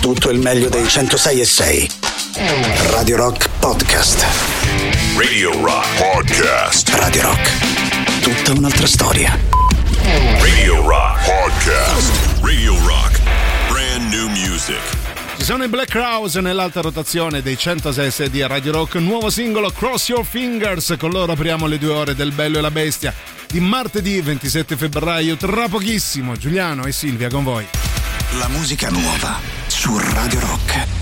tutto il meglio dei 106 e 6. Radio Rock Podcast. Radio Rock Podcast. Radio Rock. Tutta un'altra storia. Radio Rock Podcast. Radio Rock. Brand new music. Ci sono i Black House nell'alta rotazione dei 106 di Radio Rock, nuovo singolo Cross Your Fingers, con loro apriamo le due ore del Bello e la Bestia di martedì 27 febbraio, tra pochissimo Giuliano e Silvia con voi. La musica nuova su Radio Rock.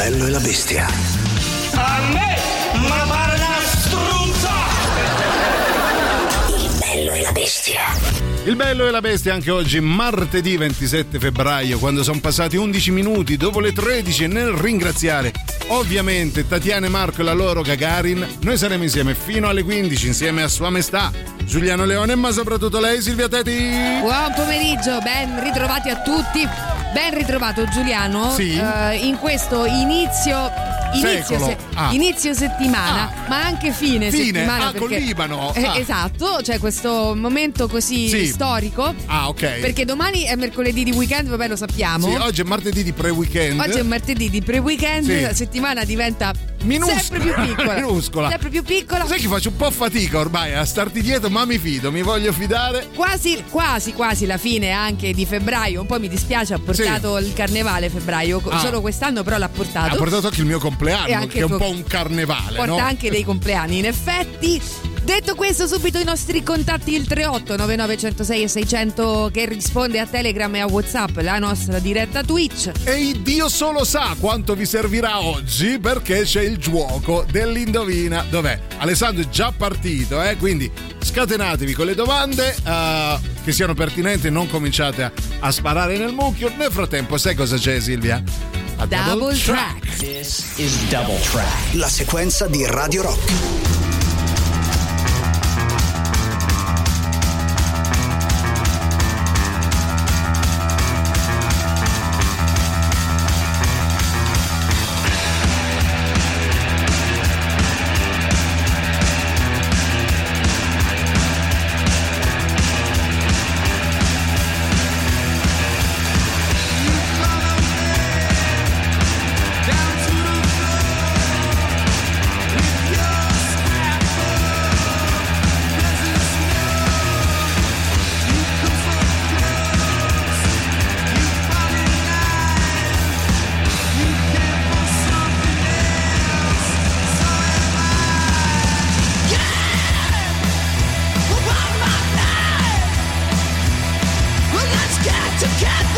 bello e la bestia. A me, ma pare una struzza! Il bello e la bestia. Il bello e la bestia anche oggi, martedì 27 febbraio, quando sono passati 11 minuti dopo le 13 nel ringraziare ovviamente Tatiana e Marco e la loro Gagarin, noi saremo insieme fino alle 15 insieme a Sua Maestà Giuliano Leone ma soprattutto lei Silvia Teti. Buon pomeriggio, ben ritrovati a tutti. Ben ritrovato Giuliano sì. eh, in questo inizio, inizio secolo. Se- Ah. inizio settimana, Ah. ma anche fine, Fine? settimana. Ah, perché- Libano. Eh, Ah. Esatto, c'è questo momento così Sì. storico. Ah, ok. Perché domani è mercoledì di weekend, vabbè lo sappiamo. Sì, oggi è martedì di pre-weekend. Oggi è martedì di pre-weekend, Sì. la settimana diventa Minuscola. sempre più piccola. Minuscola. Sempre più piccola. Sai che faccio un po' fatica ormai a starti dietro, ma mi fido, mi voglio fidare. Quasi, quasi, quasi la fine anche di febbraio. Un po' mi dispiace, ha portato il carnevale febbraio. Ah. Solo quest'anno, però l'ha portato. Ha portato anche il mio compleanno, che è un tuo- po' un carnevale, Porta no? anche dei compleanni, in effetti. Detto questo, subito i nostri contatti il 38 99 e 600 che risponde a Telegram e a WhatsApp, la nostra diretta Twitch. E Dio solo sa quanto vi servirà oggi perché c'è il gioco dell'indovina. Dov'è? Alessandro è già partito, eh? quindi scatenatevi con le domande eh, che siano pertinenti, non cominciate a, a sparare nel mucchio. Nel frattempo, sai cosa c'è Silvia? A Double track. This is Double Track. La sequenza di Radio Rock. State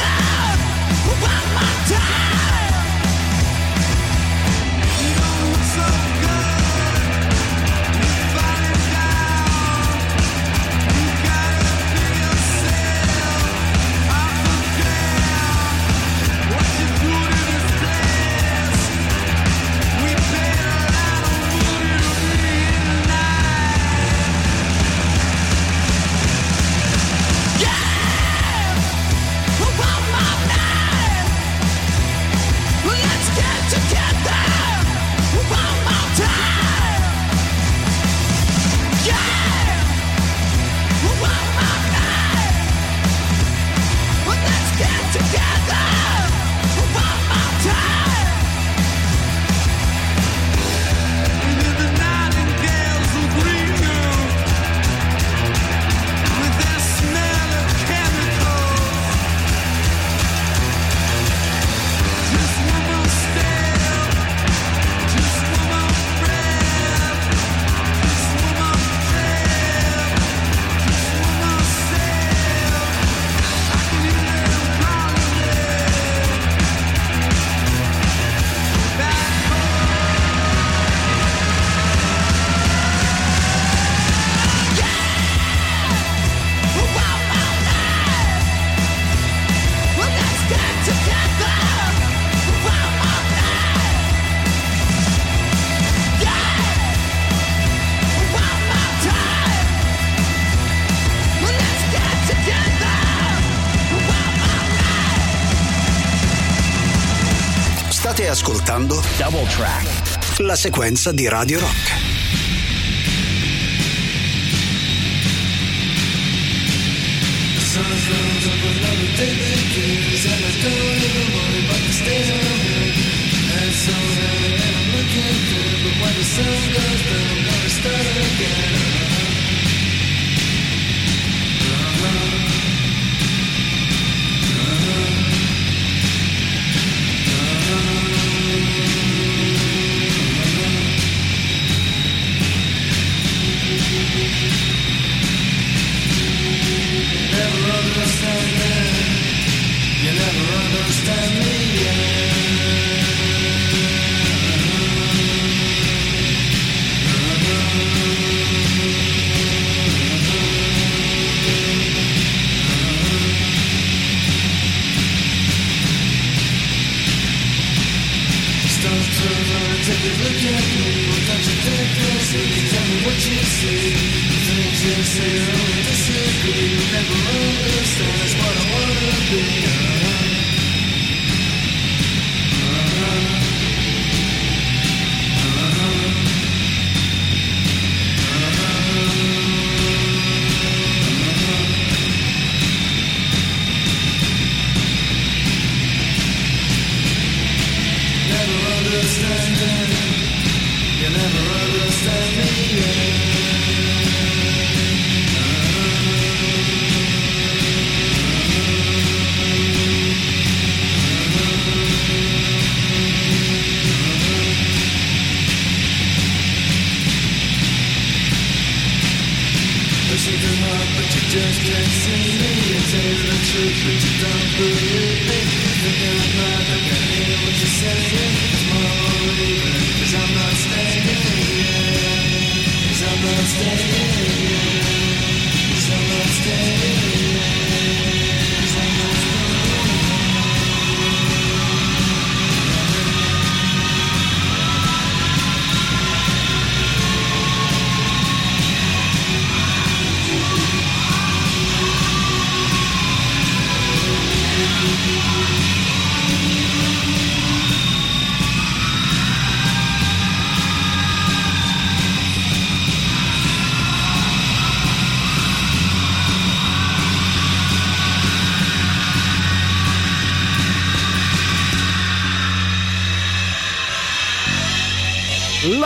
la sequenza di Radio Rock. La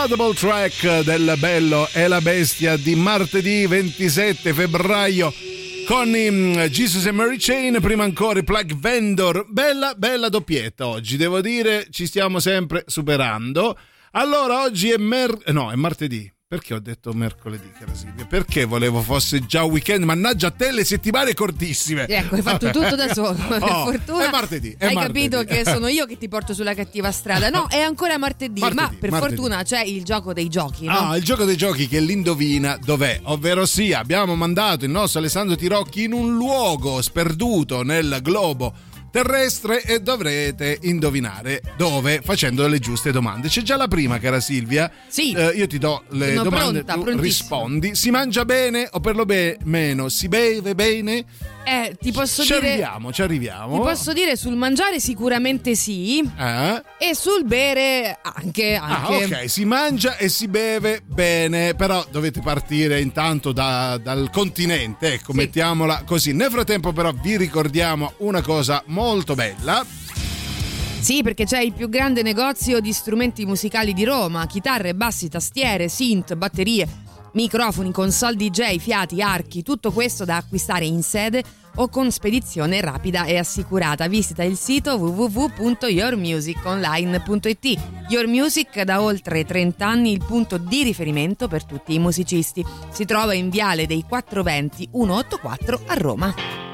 double track del Bello e la Bestia di martedì 27 febbraio con mm, Jesus e Mary Chain, prima ancora i Plug Vendor. Bella, bella doppietta oggi, devo dire, ci stiamo sempre superando. Allora, oggi è mer... no, è martedì. Perché ho detto mercoledì, cara Silvia? Perché volevo fosse già weekend? Mannaggia a te le settimane cortissime. Ecco, hai fatto tutto da solo. Per Oh, fortuna è martedì, è hai martedì. capito che sono io che ti porto sulla cattiva strada. No, è ancora martedì, Martedì, ma per martedì. fortuna c'è il gioco dei giochi, no? Ah, il gioco dei giochi che l'indovina dov'è, ovvero sia abbiamo mandato il nostro Alessandro Tirocchi in un luogo sperduto nel globo terrestre e dovrete indovinare dove facendo le giuste domande. C'è già la prima, cara Silvia. Sì. Eh, io ti do le Sono domande, pronta, rispondi. Si mangia bene o per lo be- meno? Si beve bene? Eh, ti posso ci dire arriviamo, ci arriviamo. Ti posso dire sul mangiare sicuramente sì Eh? e sul bere anche, Ah, anche. ok, si mangia e si beve bene, però dovete partire intanto da- dal continente, ecco, Sì. mettiamola così. Nel frattempo però vi ricordiamo una cosa molto bella. Sì, perché c'è il più grande negozio di strumenti musicali di Roma, chitarre, bassi, tastiere, synth, batterie, microfoni, console DJ, fiati, archi, tutto questo da acquistare in sede o con spedizione rapida e assicurata. Visita il sito www.yourmusiconline.it. Your Music da oltre 30 anni il punto di riferimento per tutti i musicisti. Si trova in Viale dei 420 184 a Roma.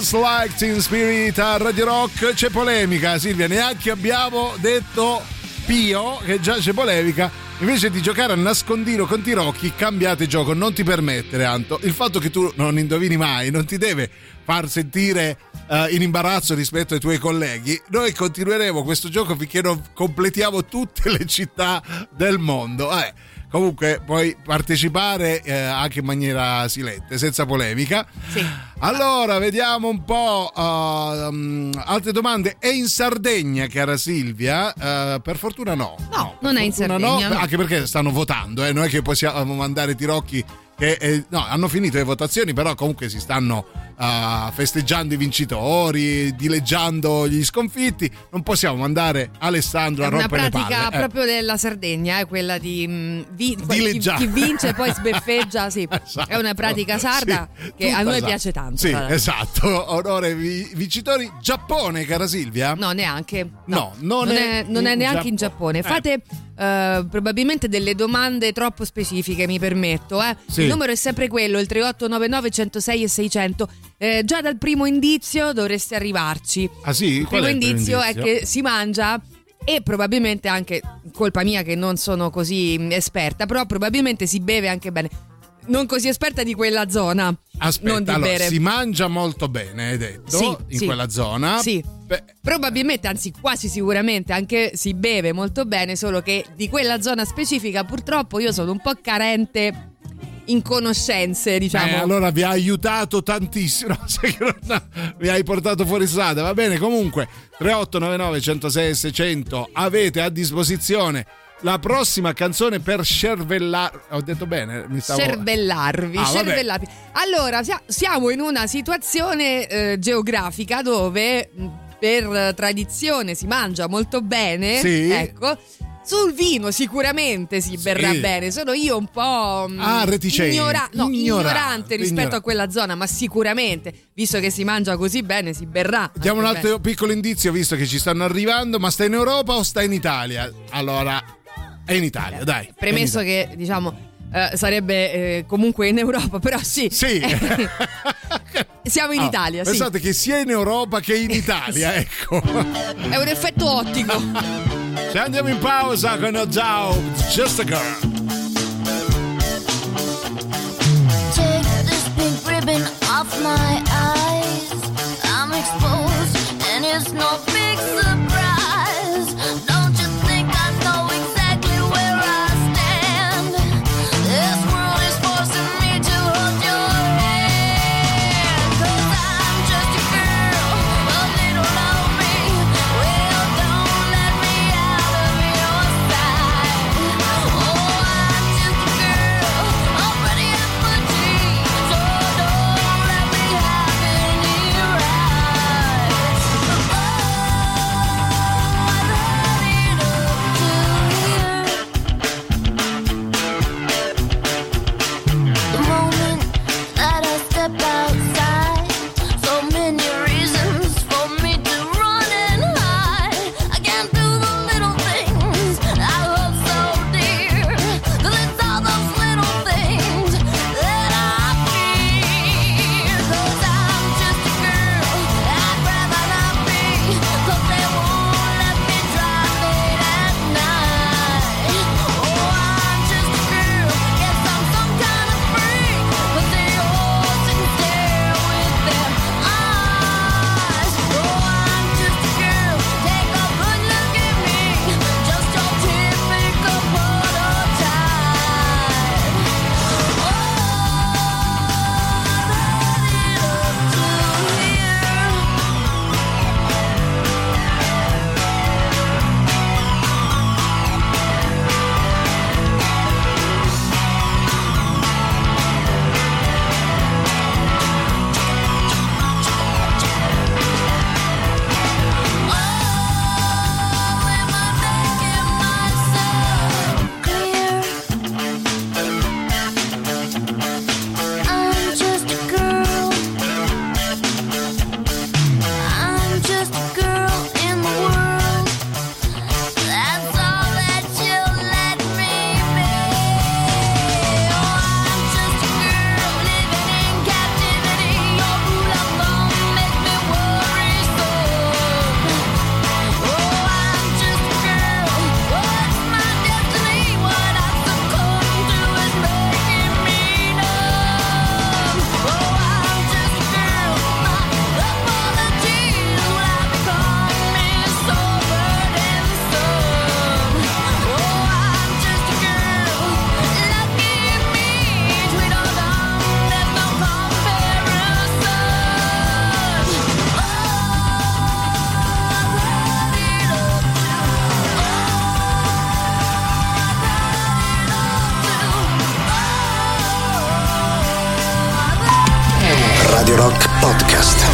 Smells Like Teen Spirit a Radio Rock. C'è polemica, Silvia. Neanche abbiamo detto Pio che già c'è polemica. Invece di giocare a nascondino con Tirocchi, cambiate gioco. Non ti permettere, Anto. Il fatto che tu non indovini mai non ti deve far sentire eh, in imbarazzo rispetto ai tuoi colleghi. Noi continueremo questo gioco finché non completiamo tutte le città del mondo. Eh, comunque puoi partecipare eh, anche in maniera silente, senza polemica. Sì. Allora, vediamo un po' uh, um, altre domande. È in Sardegna, cara Silvia? Uh, per fortuna no. No, per non è in Sardegna, no. Anche perché stanno votando, eh. non è che possiamo mandare tirocchi che eh, no, hanno finito le votazioni, però comunque si stanno uh, festeggiando i vincitori, dileggiando gli sconfitti. Non possiamo mandare Alessandro È a una rompere le pratica palle. eh. proprio della Sardegna, è quella di mm, vi- chi, chi vince e poi sbeffeggia, sì. Esatto. È una pratica sarda Sì, che a noi sarda. piace tanto. Sì, l'altro. esatto. Onore vi- vincitori. Giappone, cara Silvia? No, neanche. No, non è non è in neanche in Giappone. Giappone. Eh. Fate eh, probabilmente delle domande troppo specifiche, mi permetto. eh. Sì. Il numero è sempre quello, il 3899 106 e 600. Eh, già dal primo indizio dovreste arrivarci. Ah sì? Il Qual il primo indizio è che si mangia e probabilmente anche colpa mia che non sono così mm, esperta, però probabilmente si beve anche bene. Non così esperta di quella zona. Aspetta, non di allora, bere. si mangia molto bene, hai detto, Sì, in sì. quella zona. Sì. Beh, Probabilmente, anzi quasi sicuramente anche si beve molto bene, solo che di quella zona specifica purtroppo io sono un po' carente in conoscenze, diciamo. Eh, allora vi ha aiutato tantissimo. Mi hai portato fuori strada. Va bene, comunque 3899 106 600 avete a disposizione la prossima canzone per scervellare. Ho detto bene? Mi stavo... Cervellarvi, Ah, cervellarvi. Allora, sia- siamo in una situazione eh, geografica dove mh, per tradizione si mangia molto bene. Sì. Ecco. Sul vino sicuramente si berrà Sì. bene, sono io un po' mh, Ah, reticente, ignora- no, ignorante, ignorante rispetto ignorante. a quella zona, ma sicuramente, visto che si mangia così bene, si berrà. Diamo un altro piccolo indizio, visto che ci stanno arrivando. Ma sta in Europa o sta in Italia? Allora, è in Italia, dai. Premesso Italia. che, diciamo, eh, sarebbe eh, comunque in Europa, però sì. Sì. Siamo in Ah, Italia, sì. Pensate che sia in Europa che in Italia, ecco. È un effetto ottico. Se andiamo in pausa con Ozao, Just a Girl. Take this pink ribbon off my eyes. I'm exposed, and it's no big surprise. Radio Rock Podcast.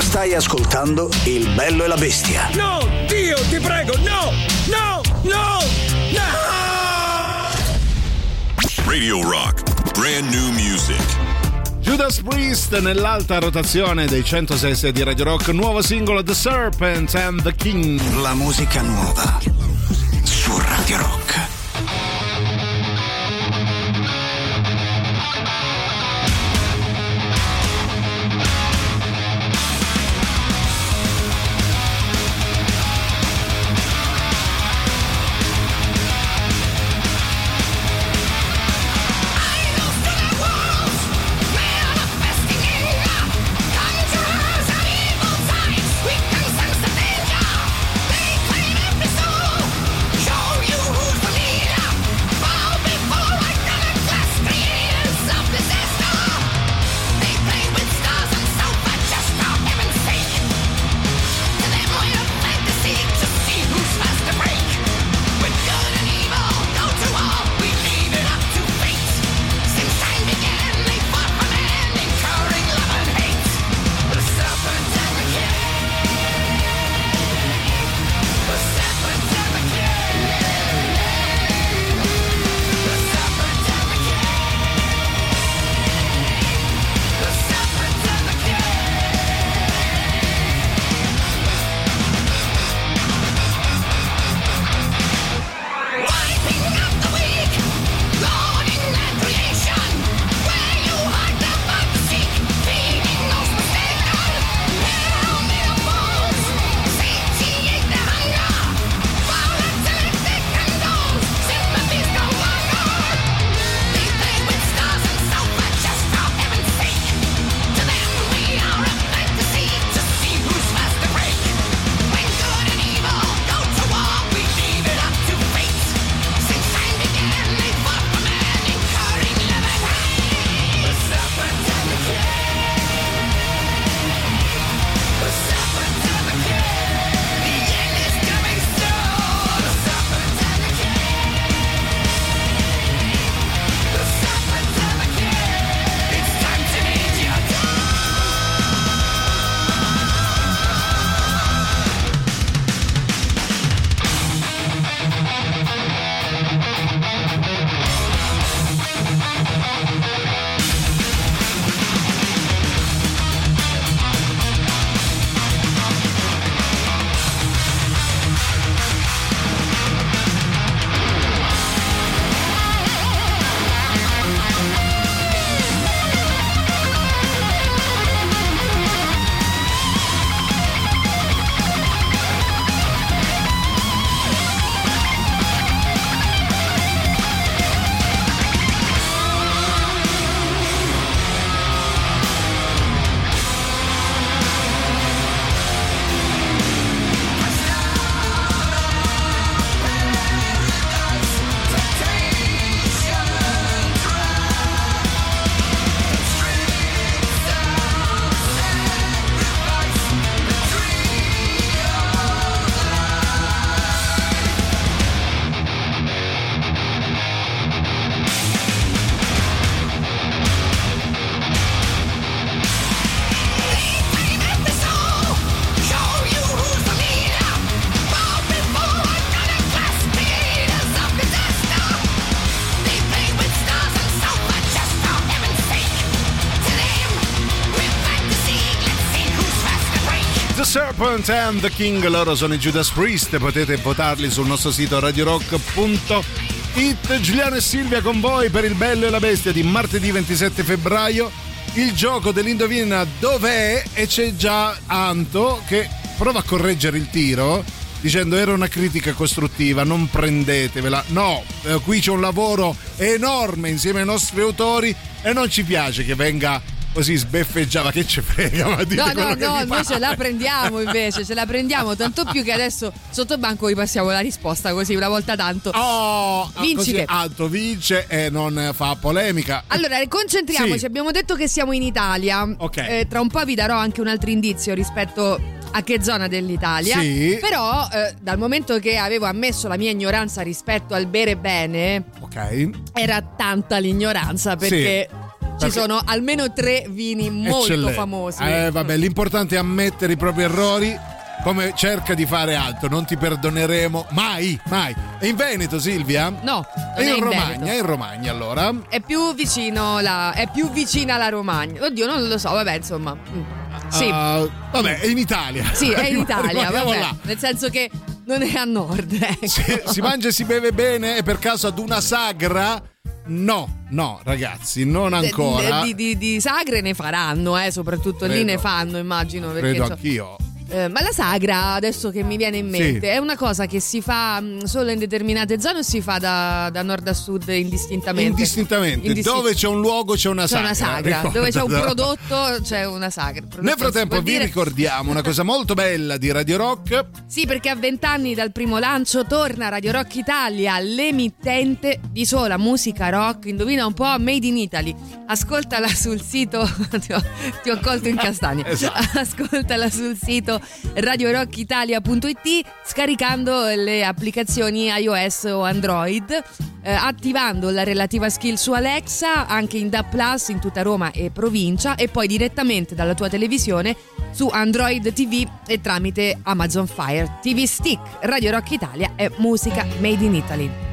Stai ascoltando Il bello e la bestia. No, Dio, ti prego, no, no, no, no! Radio Rock. Brand new music. Judas Priest nell'alta rotazione dei 106 di Radio Rock, nuovo singolo The Serpent and the King. La musica nuova su Radio Rock. Serpent and the King, loro sono i Judas Priest, potete votarli sul nostro sito radiorock.it. Giuliano e Silvia con voi per il bello e la bestia di martedì 27 febbraio. Il gioco dell'indovina dov'è e c'è già Anto che prova a correggere il tiro dicendo era una critica costruttiva, non prendetevela. No, eh, qui c'è un lavoro enorme insieme ai nostri autori e non ci piace che venga così sbeffeggiava che ci frega ma No, no, no, noi ce la prendiamo invece, ce la prendiamo, tanto più che adesso sotto banco vi passiamo la risposta così una volta tanto. Oh, Vinci così che- Alto vince e non fa polemica. Allora, concentriamoci, Sì. abbiamo detto che siamo in Italia. Ok. Eh, tra un po' vi darò anche un altro indizio rispetto a che zona dell'Italia. Sì. Però, eh, dal momento che avevo ammesso la mia ignoranza rispetto al bere bene, Ok. era tanta l'ignoranza perché Perché- sono almeno tre vini molto Eccellente. famosi. Eh, vabbè, l'importante è ammettere i propri errori. Come cerca di fare altro, non ti perdoneremo mai, mai. E in Veneto, Silvia? No, è in in Romagna, è in Romagna allora. È più vicino la, è più vicina la Romagna. Oddio, non lo so, vabbè, insomma. Mm. Sì. Ah, vabbè, è in Italia. Sì, è in Italia, vabbè. là. Nel senso che non è a nord. Ecco. Si, si mangia e si beve bene e per caso ad una sagra? No, no, ragazzi, non ancora. Di, di- di sagre ne faranno, eh, soprattutto lì Credo. ne fanno, immagino. Credo anch'io. Eh, ma la sagra, adesso che mi viene in mente, Sì. è una cosa che si fa mh, solo in determinate zone o si fa da, da nord a sud indistintamente? Indistintamente, Indistin- dove c'è un luogo c'è una C'è sagra. una sagra, dove c'è un prodotto c'è una sagra. Nel frattempo vi dire- ricordiamo una cosa molto bella di Radio Rock. Sì, perché a vent'anni dal primo lancio torna Radio Rock Italia, l'emittente di sola musica rock. Indovina un po', Made in Italy. Ascoltala sul sito. ti, ho, ti ho colto in castagna. Esatto. Ascoltala sul sito radiorockitalia.it scaricando le applicazioni iOS o Android. eh, attivando la relativa skill su Alexa anche in DAP Plus in tutta Roma e provincia e poi direttamente dalla tua televisione su Android TV e tramite Amazon Fire TV Stick. Radio Rock Italia è musica made in Italy.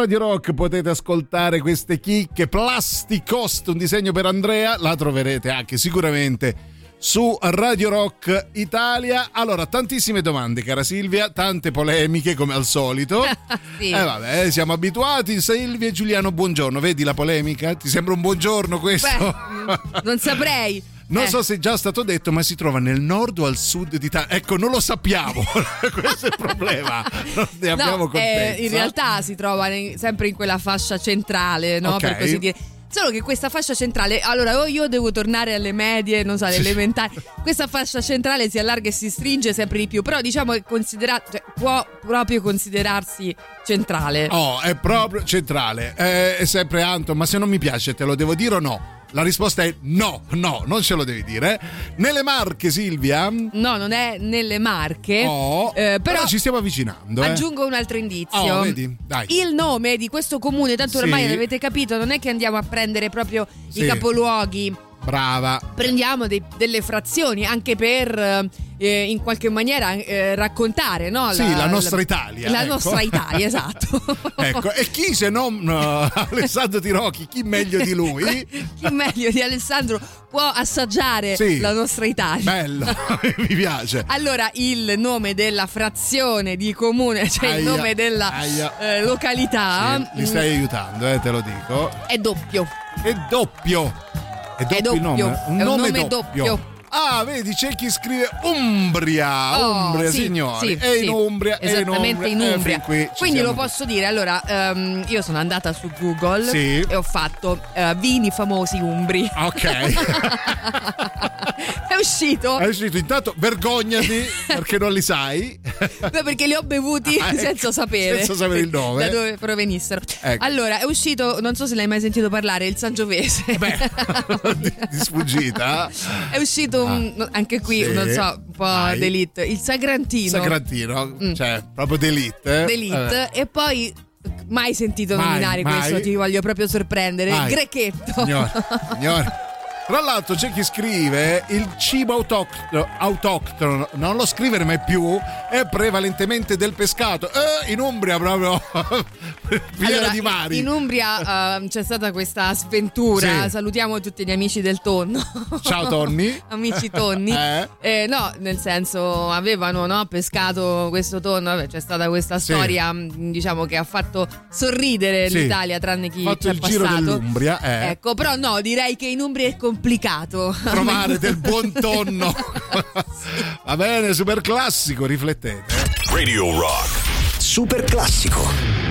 Radio Rock potete ascoltare queste chicche. Plasticost, un disegno per Andrea, la troverete anche sicuramente su Radio Rock Italia. Allora, tantissime domande, cara Silvia, tante polemiche come al solito. Sì. Eh vabbè, siamo abituati. Silvia e Giuliano, buongiorno. Vedi la polemica? Ti sembra un buongiorno questo? Beh, non saprei. Non Eh, so se è già stato detto, ma si trova nel nord o al sud d'Italia. Ecco, non lo sappiamo. Questo è il problema. Non ne abbiamo no, eh, contezza. in realtà si trova in- sempre in quella fascia centrale, no? Ok. Per così dire. Solo che questa fascia centrale, allora io devo tornare alle medie, non so, alle elementari, questa fascia centrale si allarga e si stringe sempre di più, però diciamo che cioè, può proprio considerarsi centrale. Oh, è proprio centrale. Eh, è sempre Anton, ma se non mi piace, te lo devo dire o no? La risposta è no, no, non ce lo devi dire. Nelle Marche, Silvia. No, non è nelle Marche, Oh, eh, però, però ci stiamo avvicinando. eh. aggiungo un altro indizio. Oh, vedi? Dai. Il nome di questo comune, tanto Sì. ormai l'avete capito, non è che andiamo a prendere proprio Sì. i capoluoghi. Brava. prendiamo dei- delle frazioni anche per eh, in qualche maniera eh, raccontare no? Sì, la nostra Italia, la ecco. nostra Italia esatto Ecco, e chi se non eh, Alessandro Tirocchi, chi meglio di lui? chi meglio di Alessandro può assaggiare Sì. la nostra Italia Bello, mi piace. allora il nome della frazione di comune cioè il Aia, nome della eh, località Sì, li stai aiutando, eh, te lo dico. mm, è doppio È doppio. È doppio, È doppio, nome? è un nome doppio. Ah, vedi, c'è chi scrive Umbria. Oh, Umbria, sì, signori. sì, è sì. in Umbria, in Esattamente in Umbria. Eh, Umbria. qui Quindi lo siamo- posso dire. Allora, ehm, io sono andata su Google Sì. e ho fatto eh, vini famosi umbri. Ok. È uscito È uscito intanto, vergognati perché non li sai. Beh, perché li ho bevuti Ah, ecco, senza sapere senza sapere il nome. da dove provenissero. Ecco. Allora, è uscito, non so se l'hai mai sentito parlare, il Sangiovese. Beh, di, di sfuggita. È uscito un- anche qui, Ah. Sì. non so, un po' Vai. d'elite. Il Sagrantino. Sagrantino, Mm. cioè proprio d'elite. d'elite. Vabbè. E poi mai sentito Mai, nominare mai. questo, ti voglio proprio sorprendere. Vai. Il Grechetto. Signore, signore. Tra l'altro c'è chi scrive il cibo autoctono, autoctono non lo scrivere mai più, è prevalentemente del pescato. Eh, in Umbria proprio piena Allora, di mari. In Umbria eh, c'è stata questa sventura. Sì. Salutiamo tutti gli amici del tonno. Ciao Tonni. amici tonni. Eh? Eh, no, nel senso avevano no, pescato questo tonno. Vabbè, c'è stata questa Sì. storia, mh, diciamo, che ha fatto sorridere Sì. l'Italia, tranne chi Fatto c'è il giro passato. dell'Umbria, eh. Ecco, però no, direi che in Umbria è complicato. Trovare del buon tonno. Va bene, super classico, riflettete. Radio Rock. Super classico.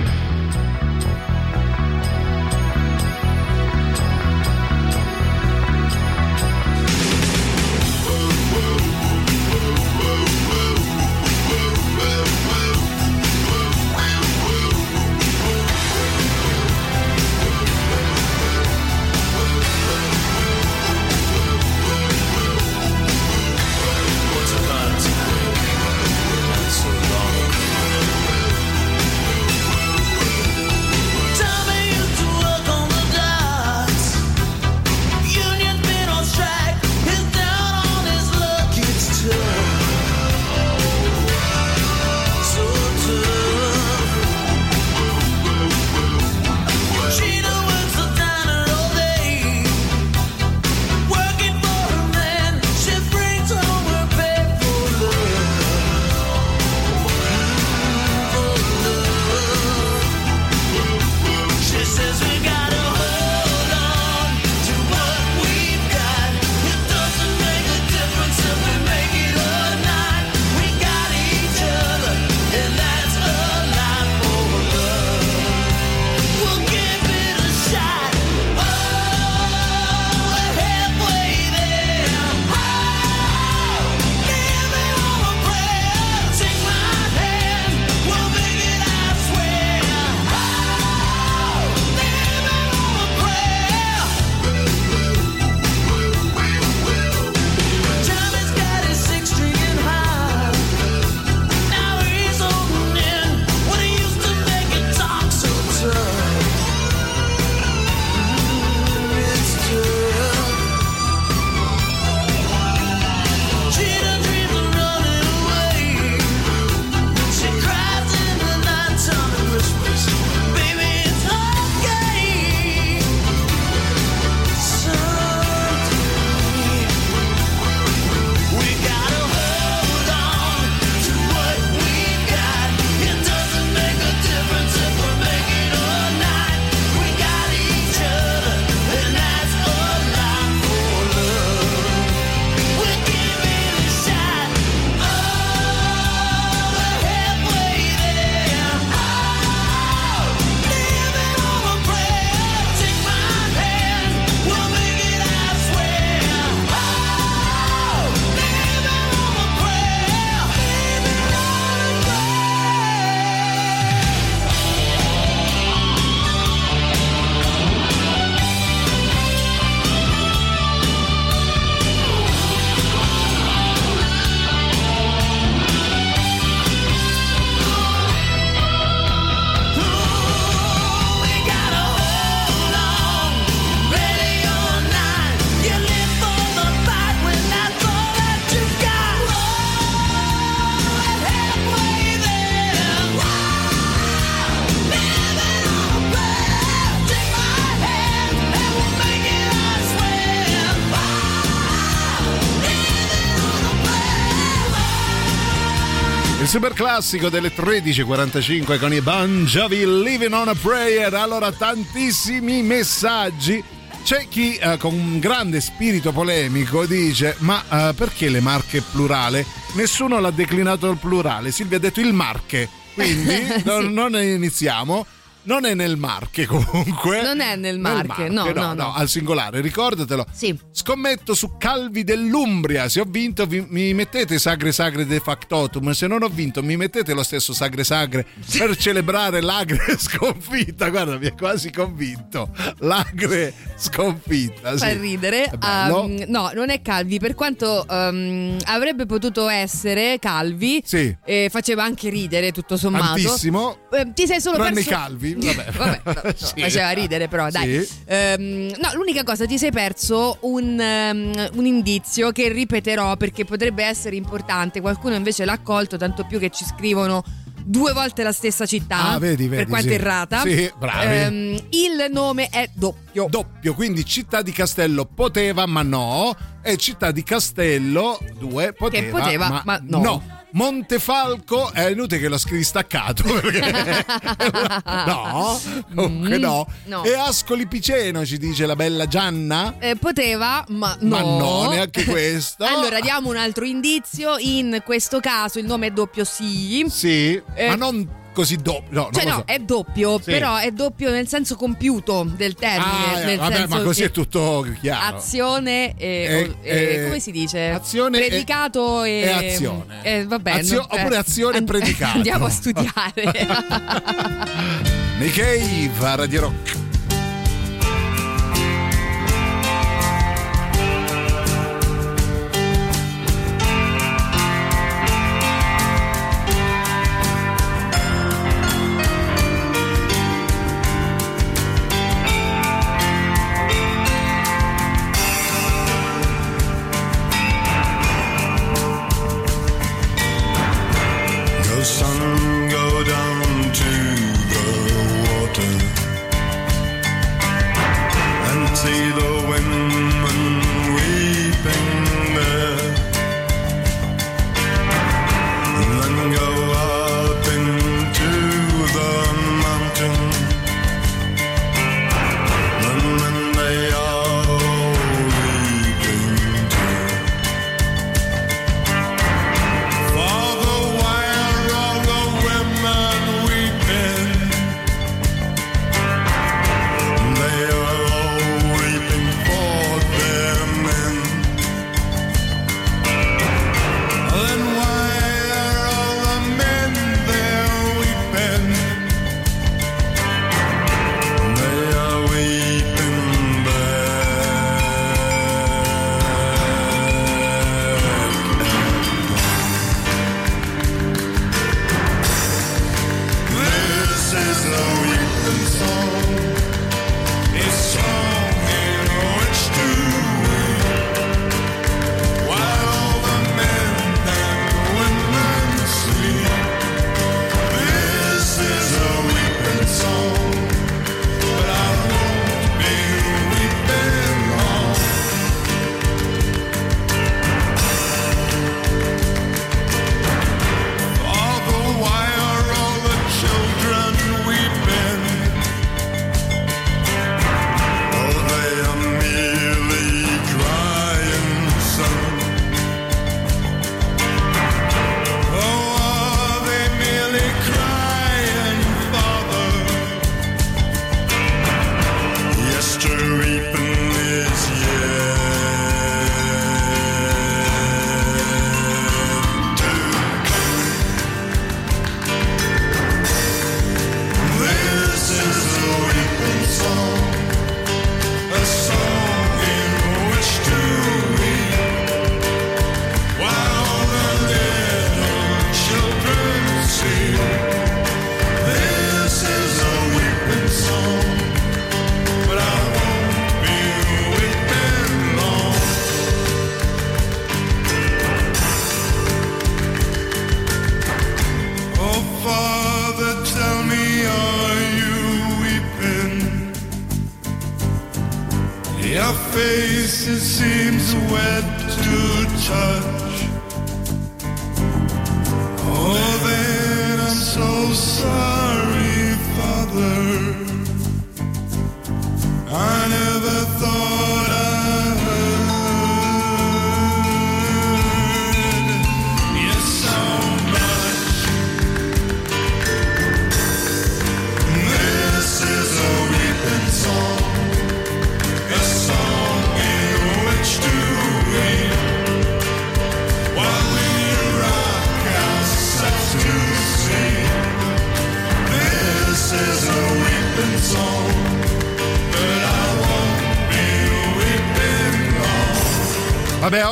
Super classico delle 13.45 con i Bon Jovi Living on a Prayer. Allora, tantissimi messaggi. C'è chi eh, con un grande spirito polemico dice: Ma eh, perché le marche plurale? Nessuno l'ha declinato al plurale. Silvia ha detto il marche. Quindi non, non ne iniziamo. Non è nel Marche comunque. Non è nel Marche, no, no, no. al singolare, ricordatelo. Sì. Scommetto su Calvi dell'Umbria. Se ho vinto, vi- mi mettete Sagre Sagre de Factotum. Se non ho vinto, mi mettete lo stesso Sagre Sagre per celebrare l'agre sconfitta. Guarda, mi è quasi convinto. L'agre sconfitta. Fa Sì. ridere. È bello. Um, no, non è Calvi, per quanto um, avrebbe potuto essere Calvi, Sì. eh, faceva anche ridere tutto sommato. Tantissimo. Eh, ti sei solo Tranne perso i vabbè. Vabbè, no, no, Sì. faceva ridere però, dai. Sì. Ehm, no, l'unica cosa ti sei perso un, ehm, un indizio che ripeterò perché potrebbe essere importante. Qualcuno invece l'ha colto, tanto più che ci scrivono due volte la stessa città. Ah, vedi, vedi, per quanto sì. errata. Sì, bravi. Ehm, il nome è doppio. Doppio, quindi città di Castello poteva, ma no. E città di Castello 2 poteva, poteva, ma no. Montefalco è inutile che lo scrivi staccato perché no, comunque Mm, no. no. E Ascoli Piceno ci dice la bella Gianna. Eh, poteva, ma no. Ma no, neanche questo. allora diamo un altro indizio. In questo caso il nome è doppio sì. Sì, Eh, ma non così doppio. No, Cioè non no, so. è doppio, Sì. però è doppio nel senso compiuto del termine. Ah, nel vabbè, senso ma così è tutto chiaro. Azione e, Eh, e- eh, come si dice? azione e- predicato e, e azione. eh, va bene, Azio- eh, oppure azione e and- predicato. Andiamo a studiare. Nei Cave Radio Rock.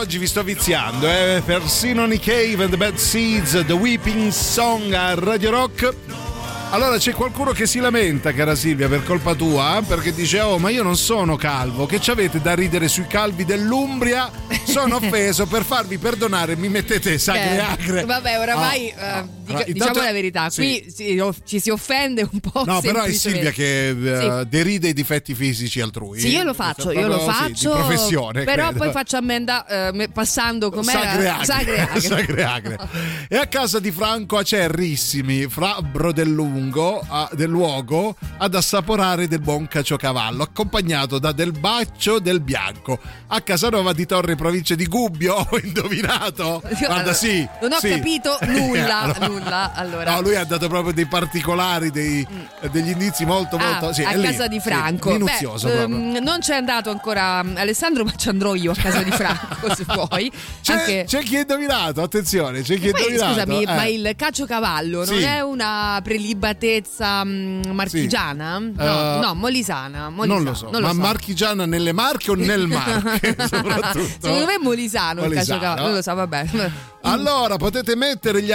Oggi vi sto viziando, eh? Persino Nick Cave and the Bad Seeds, The Weeping Song a Radio Rock. Allora c'è qualcuno che si lamenta, cara Silvia, per colpa tua, perché dice: Oh, ma io non sono calvo, che ci avete da ridere sui calvi dell'Umbria? Sono offeso per farvi perdonare, mi mettete sagre Eh, acre. Vabbè, oramai Ah, eh, ah. Dica- Allora, diciamo la verità, sì. qui oh, ci si offende un po'. No, però è Silvia che Sì. deride i difetti fisici altrui. Sì, io lo faccio, io lo sì, faccio. di professione. Però credo. poi faccio ammenda me- passando com'era Sagre. Sagre acre. Sagre acre. E a casa di Franco Acerrissimi, fabbro del lungo, a- del luogo, ad assaporare del buon caciocavallo, accompagnato da del baccio del bianco. A Casanova di Torre, provincia di Gubbio, ho indovinato? Guarda, allora, sì. Non ho sì. capito nulla, Allora- nulla. Allora. No, lui ha dato proprio dei particolari, dei- degli indizi molto, molto. Ah, sì, a è lì, casa di sì, Franco. minuzioso Beh, ehm, non c'è andato ancora Alessandro, ma ci andrò io a casa di Franco se vuoi. C'è, Anche- c'è chi ha indovinato, attenzione, c'è chi Poi, indovinato. scusami, eh. ma il caciocavallo non Sì. è una prelibatezza mm, marchigiana? No, Eh, no, molisana, molisana. non lo so, non lo ma so. marchigiana nelle Marche o nel Marche? Secondo me è molisano, il Molisano. caciocavallo. Non lo so, vabbè. Allora potete mettere gli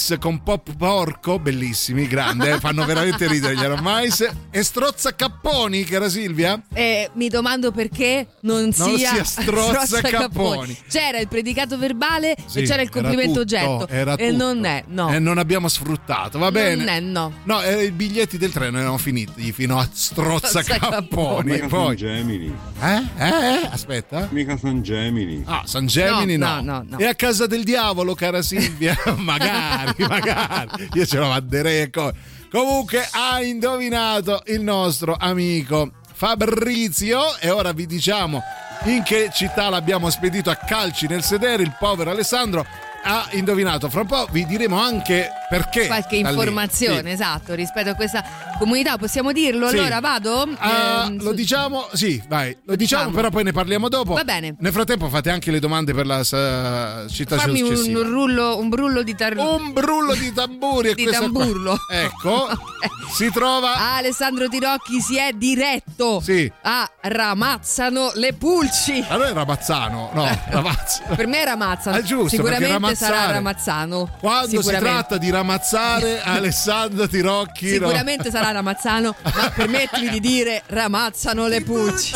Aromais con Pop Porco, bellissimi, grande, eh, fanno veramente ridere gli Aromais. E Strozza Capponi, cara Silvia? Eh, mi domando perché non, Non sia, sia strozza capponi. C'era il predicato verbale Sì, e c'era il era complimento tutto, oggetto. era e tutto. non è, no. E non abbiamo sfruttato, va bene? Non è, no. No, eh, i biglietti del treno erano finiti fino a Strozza Strozza Capponi. Mica sono Poi, Gemini. eh? Eh? Aspetta. Mica sono Gemini. Ah, San Gemini No, no, no, no, no. E a casa del diavolo, cara Silvia? magari, magari. Io ce lo manderei e co- Comunque ha indovinato il nostro amico Fabrizio e ora vi diciamo in che città l'abbiamo spedito a calci nel sedere il povero Alessandro ha indovinato. Fra un po' vi diremo anche perché. Qualche informazione, Sì. esatto, rispetto a questa comunità, possiamo dirlo? Sì. Allora vado? Ah, Ehm, lo su- diciamo, sì, vai, lo diciamo, diciamo. però poi ne parliamo dopo. Va bene. Nel frattempo fate anche le domande per la sa- città Fammi successiva. un rullo, un brullo di tar... Un brullo di tamburi Di questa qua. tamburlo. Ecco, si trova Ah, Alessandro Tirocchi si è diretto Sì. a Ramazzano le Pulci. Allora è Ramazzano, no, Ramazzano. Per me è Ramazzano. Ah, giusto, Sicuramente perché sarà ramazzare- Ramazzano. Quando si tratta di ramazzare Alessandro Tirocchi, no? Sicuramente sarà Ramazzano, ma permettimi di dire Ramazzano le Pulci.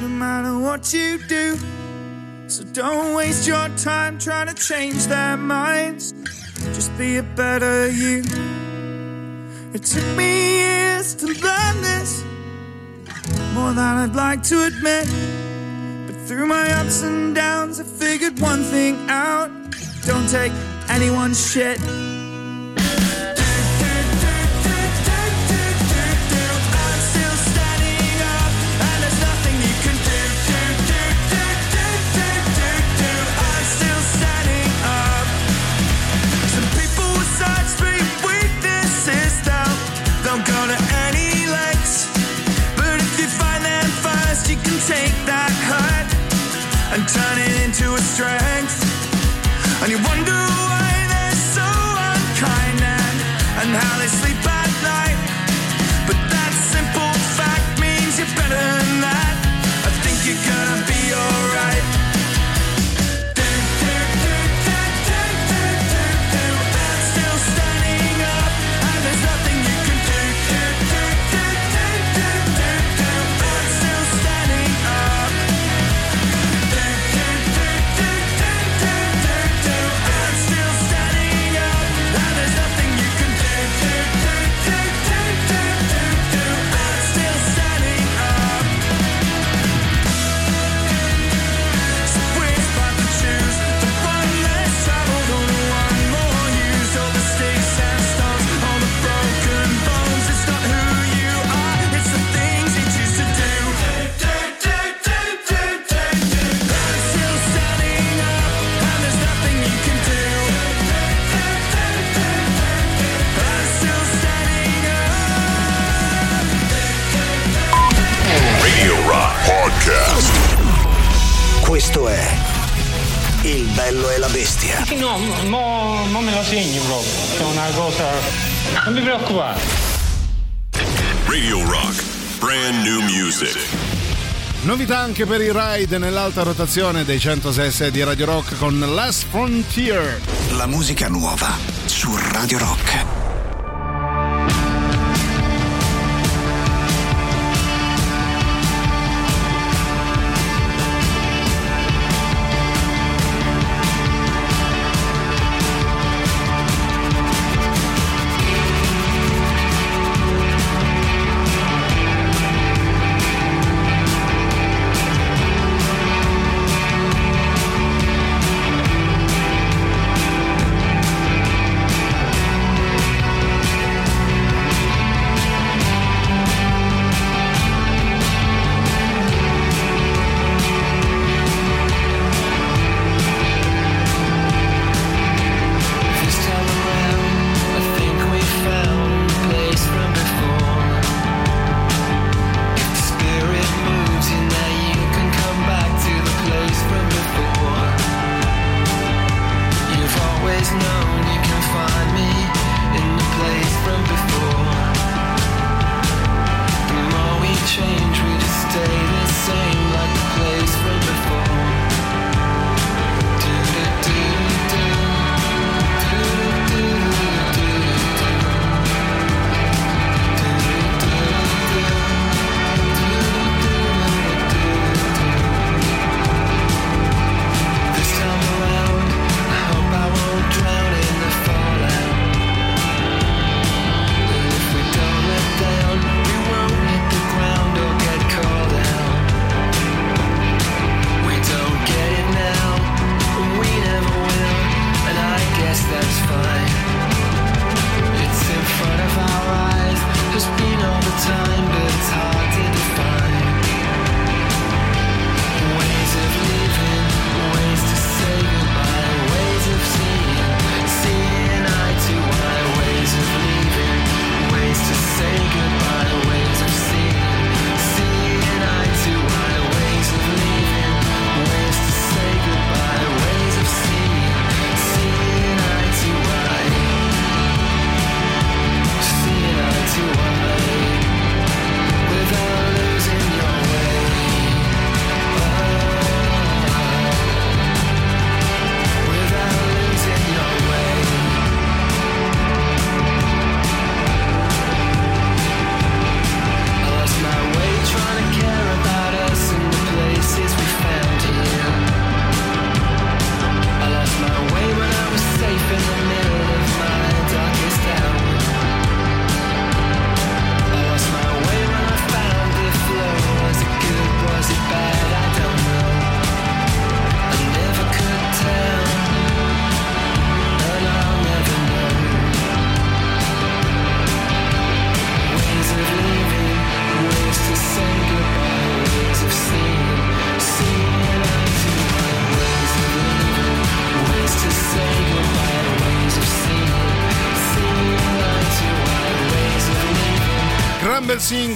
no matter what you do. So don't waste your time trying to change their minds. Just be a better you. It took me years to learn this, more than I'd like to admit. Through my ups and downs, I figured one thing out don't take anyone's shit. Strength. Preoccupare. Radio Rock. Brand new music. Novità anche per i ride nell'alta rotazione dei 106 di Radio Rock con Last Frontier. La musica nuova su Radio Rock.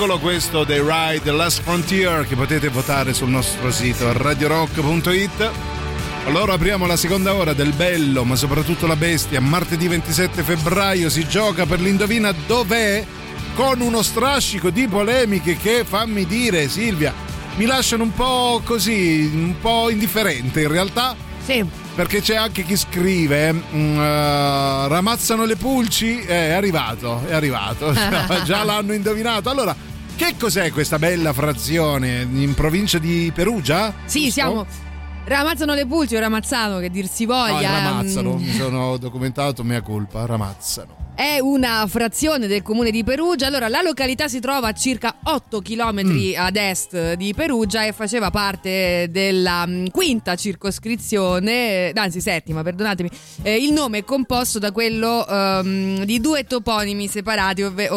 Singolo questo dei Ride Last Frontier che potete votare sul nostro sito radiorock.it. Allora apriamo la seconda ora del bello, ma soprattutto la bestia. Martedì 27 febbraio si gioca per l'indovina dov'è con uno strascico di polemiche che fammi dire, Silvia, mi lasciano un po' così, un po' indifferente in realtà. Sì. Perché c'è anche chi scrive: eh, ramazzano le pulci. Eh, è arrivato, è arrivato. Già l'hanno indovinato. Allora, che cos'è questa bella frazione in provincia di Perugia? Sì, Giusto? siamo. Ramazzano le pulci o ramazzano, che dir si No, voglia. ramazzano, Mm, mi sono documentato, mea colpa, ramazzano. È una frazione del comune di Perugia. Allora, la località si trova a circa 8 km Mm. ad est di Perugia e faceva parte della mm, quinta circoscrizione, eh, anzi settima, perdonatemi. Eh, il nome è composto da quello ehm, di due toponimi separati, ovve-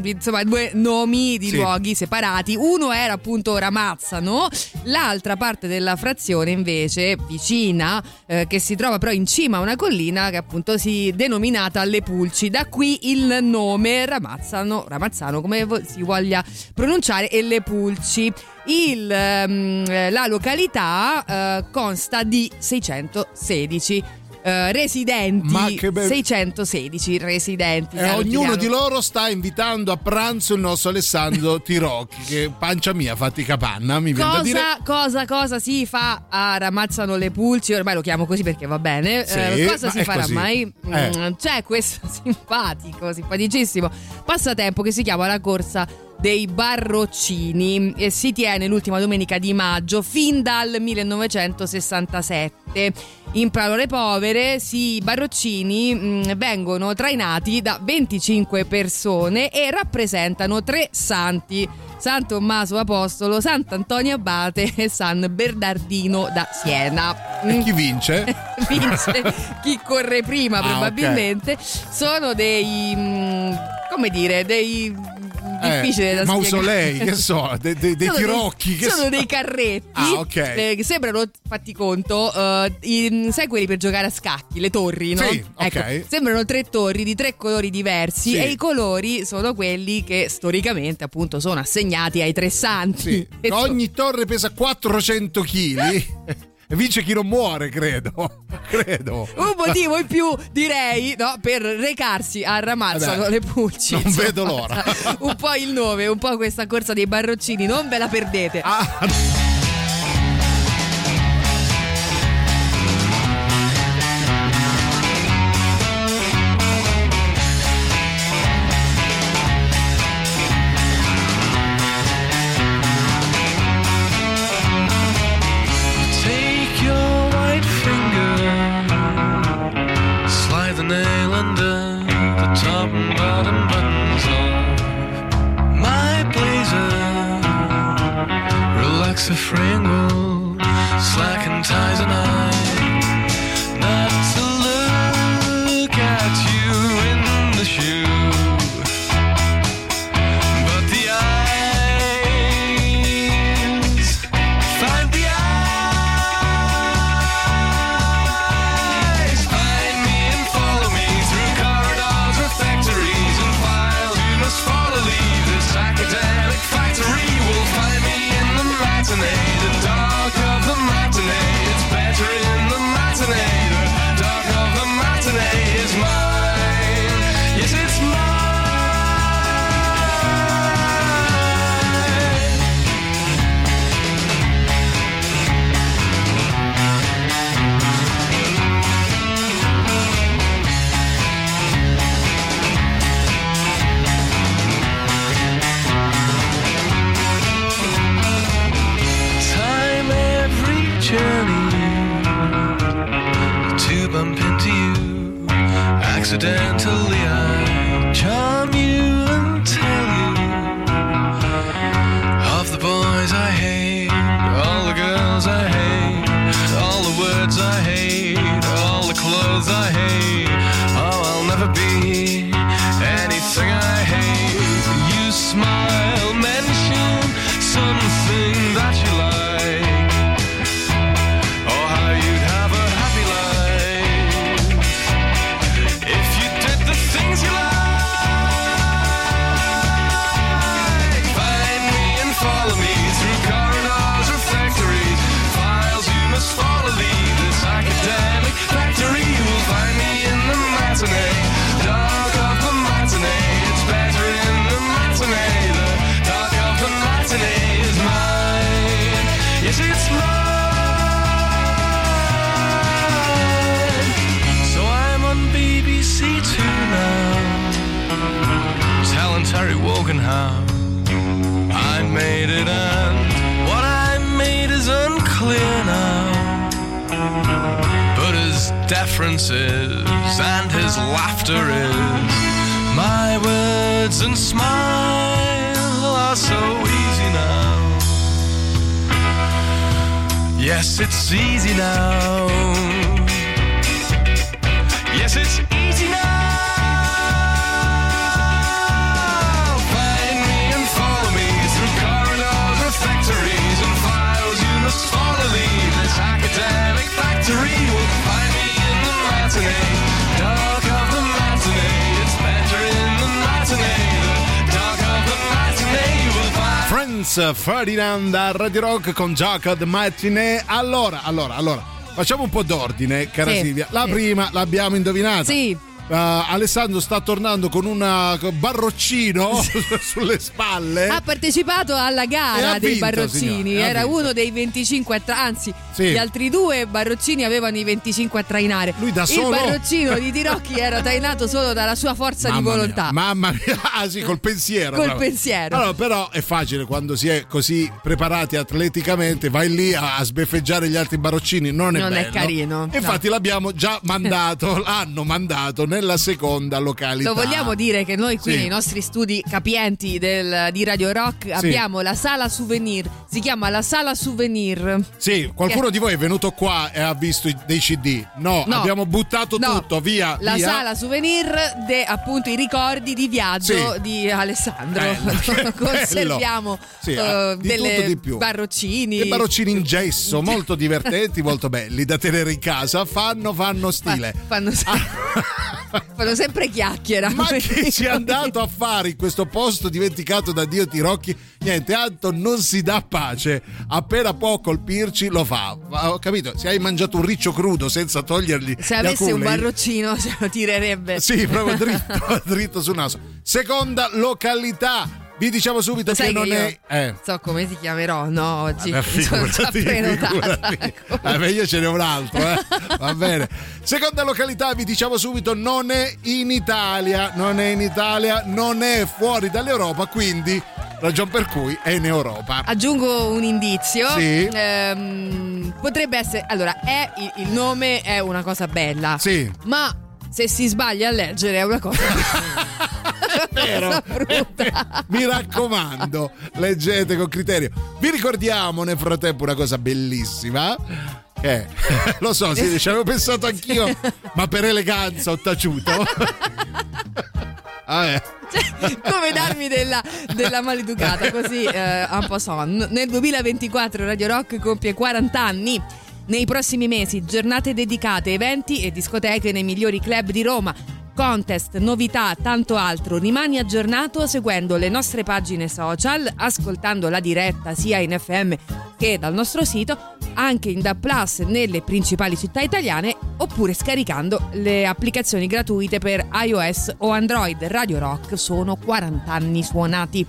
di- insomma, due nomi di Sì. luoghi separati. Uno era appunto Ramazzano, l'altra parte della frazione invece vicina, eh, che si trova però in cima a una collina che appunto si denominata Le Pulci. Da qui il nome Ramazzano, Ramazzano come si voglia pronunciare, e Le Pulci. Il, ehm, eh, la località eh, consta di 616 eh, eh, residenti, che be- 616 residenti. E caro ognuno di loro sta invitando a pranzo il nostro Alessandro Tirocchi, che pancia mia, fatti capanna, mi viene da dire. Cosa, cosa, cosa si fa a Ramazzano le Pulci? Ormai lo chiamo così perché va bene. Sì, Eh, cosa si farà così. mai? Eh. Mm, C'è questo simpatico, simpaticissimo passatempo che si chiama la corsa dei barroccini e si tiene l'ultima domenica di maggio fin dal 1967. In Parole Povere sì, i barroccini mh, vengono trainati da 25 persone e rappresentano tre santi. San Tommaso Apostolo, Sant'Antonio Abate e San Bernardino da Siena. E chi vince? Vince chi corre prima Ah, probabilmente. Sono dei... mh, come dire, dei... difficile da Eh, mausolei, spiegare. che so, de- de- dei tirocchi. che sono so. dei carretti Ah, ok. eh, che sembrano, fatti conto, eh, i- sai quelli per giocare a scacchi, le torri, no? Sì, ok. Ecco, sembrano tre torri di tre colori diversi Sì. e i colori sono quelli che storicamente appunto sono assegnati ai tre santi. Sì. Ogni torre pesa 400 kg vince chi non muore, credo. credo. Un motivo in più, direi, no, per recarsi a Ramazzano Vabbè, le Pulci. non insomma. vedo l'ora. un po' il nome, un po' questa corsa dei barroccini, non ve la perdete. Ah, Take Ferdinand a Radio Rock con Jacob Matinee. Allora, allora, allora. Facciamo un po' d'ordine, cara Sì, Silvia. La sì. prima l'abbiamo indovinata. Sì. Uh, Alessandro sta tornando con un barroccino sulle spalle. Ha partecipato alla gara dei vinto, barroccini, signora, era vinto. uno dei 25 a tra- anzi Sì. gli altri due barroccini avevano i 25 a trainare. Lui da solo- Il barroccino di Tirocchi era trainato solo dalla sua forza di Mamma volontà. Mia, mamma mia, ah, sì, col pensiero. Col proprio. pensiero. Allora, però è facile quando si è così preparati atleticamente, vai lì a, a sbeffeggiare gli altri barroccini, non è Non è bello. carino, Infatti l'abbiamo già mandato, l'hanno mandato nella seconda località. Lo vogliamo dire che noi qui Sì. nei nostri studi capienti del- di Radio Rock abbiamo la sala souvenir, si chiama la sala souvenir. Sì, qualcuno di voi è venuto qua e ha visto dei CD. No, No. abbiamo buttato No, tutto, via. La via. sala souvenir de appunto i ricordi di viaggio Sì. di Alessandro. Bello, che Conserviamo Sì, eh, ah, di delle di più. barroccini. Dei barroccini in gesso, molto divertenti, molto belli da tenere in casa. Fanno, fanno stile. Fanno, se- fanno sempre chiacchiera. Ma che ci è andato a fare in questo posto dimenticato da Dio Tirocchi? Niente, Anton non si dà pace. Appena può colpirci lo fa. Ma ho capito, se hai mangiato un riccio crudo senza togliergli Se gli avesse un barroccino se lo tirerebbe. Sì, proprio dritto, dritto sul naso. Seconda località. Vi diciamo subito Sai che non io è. Eh. So come ti chiamerò, no? Oggi mi sono già prenotata. beh, io ce n'è un altro, eh. va bene. Seconda località, vi diciamo subito, non è in Italia, non è in Italia, non è fuori dall'Europa, quindi ragion per cui è in Europa. Aggiungo un indizio. Sì. Ehm, potrebbe essere. Allora, è, il nome è una cosa bella. Sì. Ma se si sbaglia a leggere è una cosa. Vero. Mi raccomando, leggete con criterio. Vi ricordiamo nel frattempo una cosa bellissima. Eh, lo so, sì, ci avevo pensato anch'io, ma per eleganza ho taciuto. Vabbè. Come darmi della, della maleducata, così eh, un po' son. Nel 2024 Radio Rock compie 40 anni. Nei prossimi mesi, giornate dedicate, eventi e discoteche nei migliori club di Roma. Contest, novità, tanto altro. Rimani aggiornato seguendo le nostre pagine social, ascoltando la diretta sia in FM che dal nostro sito, anche in DAB Plus nelle principali città italiane, oppure scaricando le applicazioni gratuite per iOS o Android. Radio Rock sono 40 anni suonati.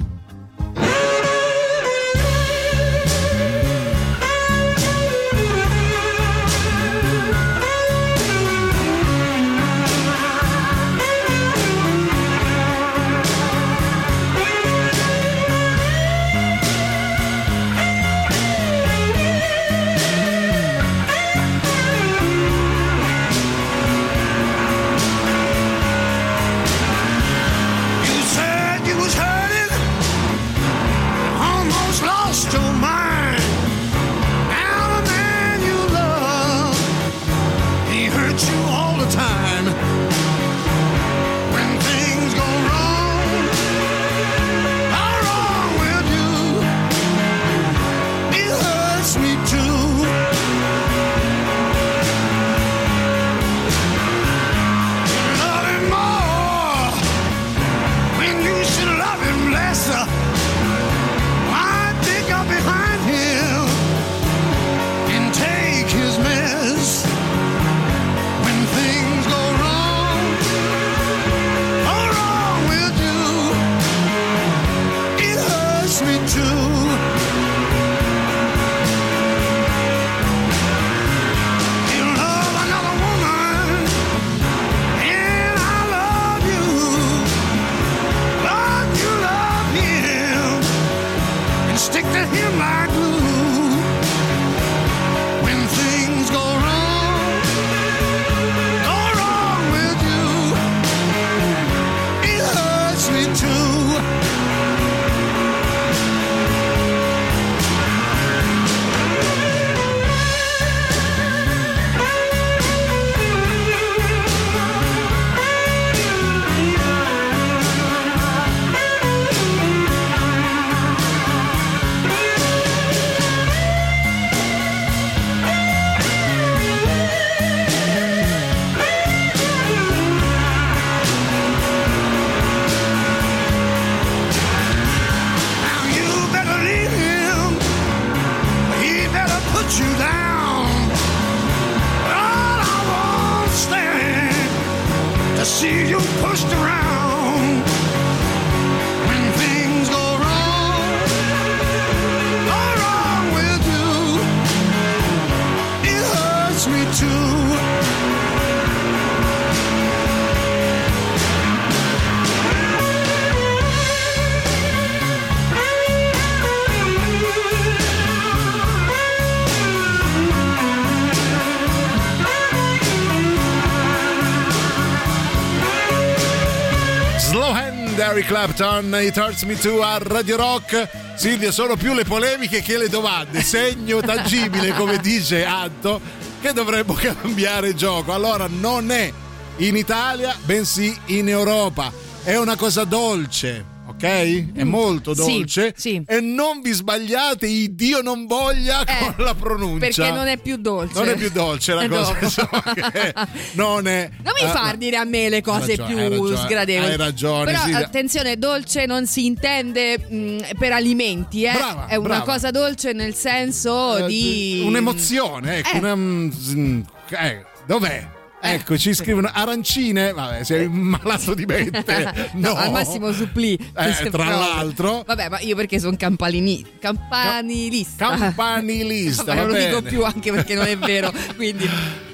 Clapton, It Hurts Me Too a Radio Rock. Silvia, sono più le polemiche che le domande. Segno tangibile, come dice Anto, che dovremmo cambiare gioco. Allora, non è in Italia, bensì in Europa. È una cosa dolce, ok? È molto Sì, dolce. sì. E non vi sbagliate, Dio non voglia con la pronuncia. Perché non è più dolce. Non è più dolce la È cosa, insomma, che non è. Non mi Ah, far dire a me le cose ragione, più hai ragione, sgradevoli. hai ragione, Però Silvia. attenzione, dolce non si intende mh, per alimenti, eh. Brava, è una brava. cosa dolce nel senso Eh, di un'emozione, ecco, Eh. una, mm, eh, dov'è? Ecco, ci scrivono arancine. Vabbè, sei un malato di mente. No, No, al massimo supplì. Eh, tra l'altro. Vabbè, ma io perché sono campanini, campanilista. Campanilista, Vabbè, va non lo dico più anche perché non è vero. Quindi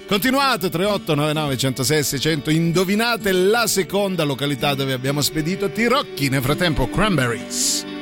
Continuate 3899 106 600. Indovinate la seconda località dove abbiamo spedito Tirocchi. Nel frattempo, Cranberries.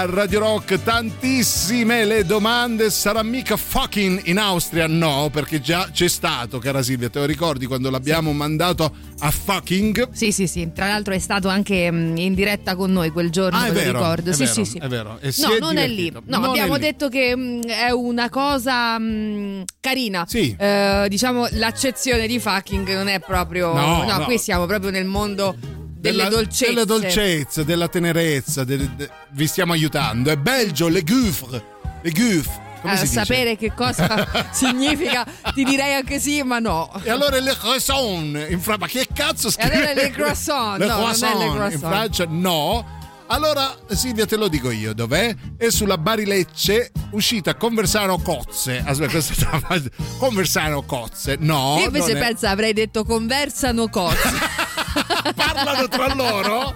A Radio Rock, tantissime le domande, sarà mica fucking in Austria? No, perché già c'è stato, cara Silvia, te lo ricordi quando l'abbiamo mandato a fucking? Sì, sì, sì. Tra l'altro è stato anche mm, in diretta con noi quel giorno, Ah, è vero, ricordo. è sì, vero, sì, sì. è vero. E no, è non è lì. divertito. No, Non abbiamo lì. detto che mm, è una cosa mm, carina. Sì. Eh, diciamo l'accezione di fucking non è proprio. No, no. qui siamo proprio nel mondo dolcezze. della dolcezza, della tenerezza, del- de- vi stiamo aiutando. È Belgio, le gouffre, le gouffre. Come Eh, si dice? sapere che cosa significa, ti direi anche sì, ma no. E allora le croissant in Francia, ma che cazzo scrive? allora le croissant, Le no, non è le croissant croissant. in Francia no. Allora Silvia te lo dico io, dov'è? È sulla Barilecce, uscita Conversano Cozze. Aspetta, questa stava Conversano Cozze. No. Io invece penso avrei detto conversano cozze. parlano tra loro.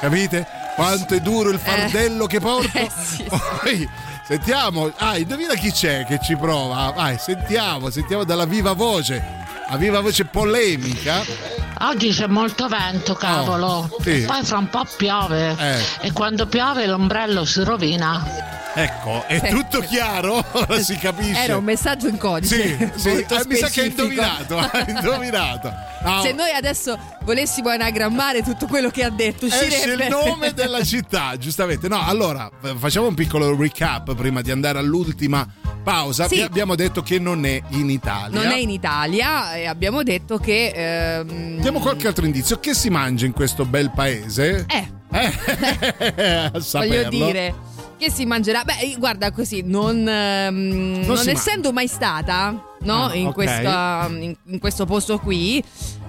Capite? Quanto è duro il fardello che porto? eh, sì, Poi sentiamo, ah, indovina chi c'è che ci prova. Vai, sentiamo, sentiamo dalla viva voce. A viva voce polemica. Oggi c'è molto vento, cavolo. Oh, sì. E poi fra un po' piove. Eh. E quando piove l'ombrello si rovina. Ecco, è tutto chiaro? Si capisce. Era un messaggio in codice. Sì, sì, eh, mi sa che hai indovinato, hai indovinato. No, Se noi adesso volessimo anagrammare tutto quello che ha detto, esce uscirebbe il nome della città, giustamente. No, allora f- facciamo un piccolo recap prima di andare all'ultima pausa. Sì. Abbiamo detto che non è in Italia. Non è in Italia e abbiamo detto che. ehm, Diamo qualche altro indizio. Che si mangia in questo bel paese? Eh. Eh, Voglio dire che si mangerà. Beh, guarda così, non, ehm, non si essendo mai stata no, Ah, in, ok. questa- in- in questo posto qui,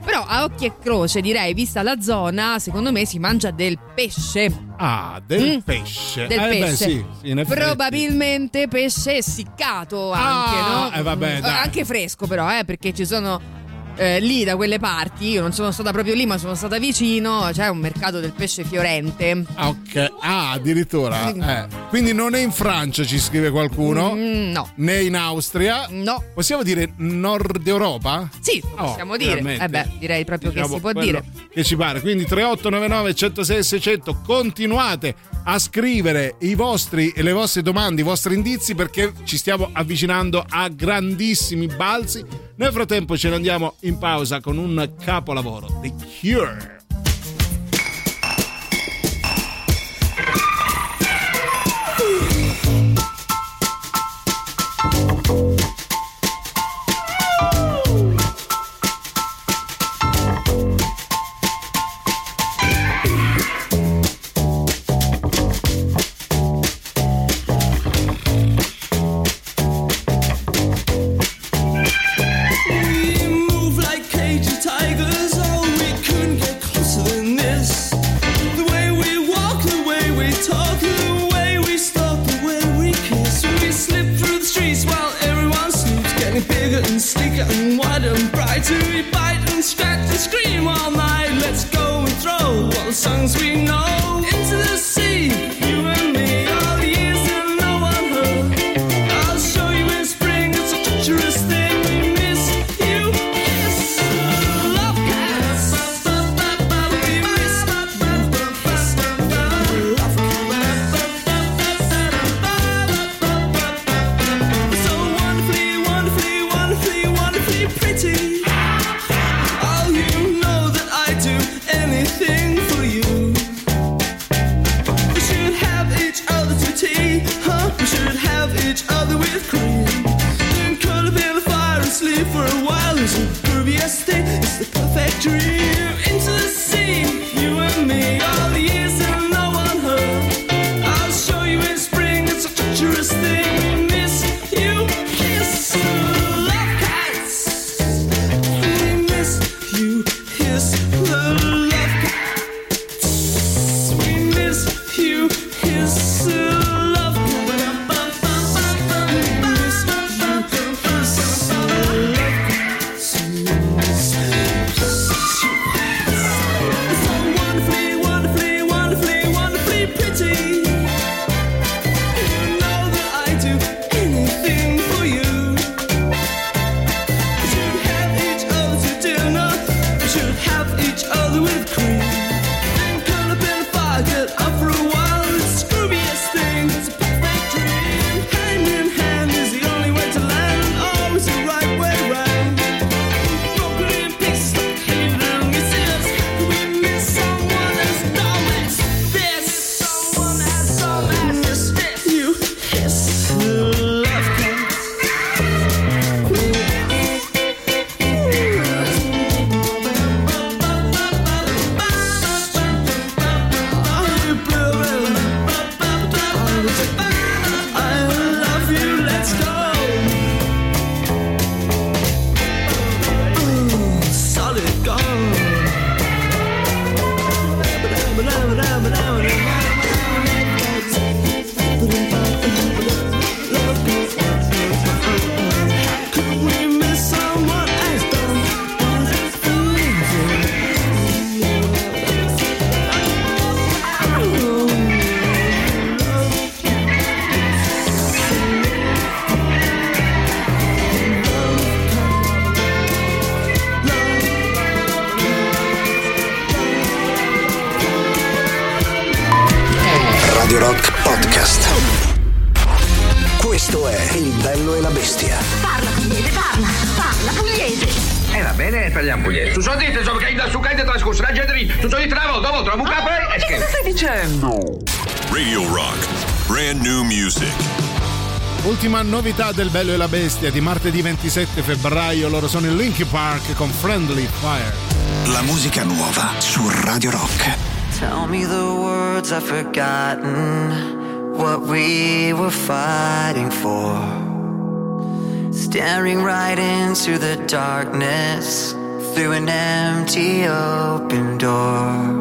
però a occhi e croce direi, vista la zona, secondo me si mangia del pesce. Ah, del Mm. pesce. Del Eh, beh, pesce. sì, sì, in effetti. Probabilmente pesce essiccato anche, Ah, no? eh, vabbè, dai. Anche fresco, però, eh, perché ci sono. Eh, lì da quelle parti, io non sono stata proprio lì, ma sono stata vicino. C'è un mercato del pesce fiorente. Ok. Ah, addirittura. eh. Quindi non è in Francia, ci scrive qualcuno. Mm, no. Né in Austria. No. Possiamo dire Nord Europa? Sì, Oh, possiamo dire. Eh beh, direi proprio che Diciamo si può dire. Che ci pare. Quindi 3899 106 600 continuate a scrivere i vostri, le vostre domande, i vostri indizi perché ci stiamo avvicinando a grandissimi balzi. Nel frattempo ce ne andiamo in pausa con un capolavoro, The Cure. We bite and scratch and scream all night. Let's go and throw all the songs we know into the sea. Novità del Bello e la Bestia di martedì 27 febbraio, loro sono in Linkin Park con Friendly Fire. La musica nuova su Radio Rock. Tell me the words I've forgotten, what we were fighting for. Staring right into the darkness through an empty open door.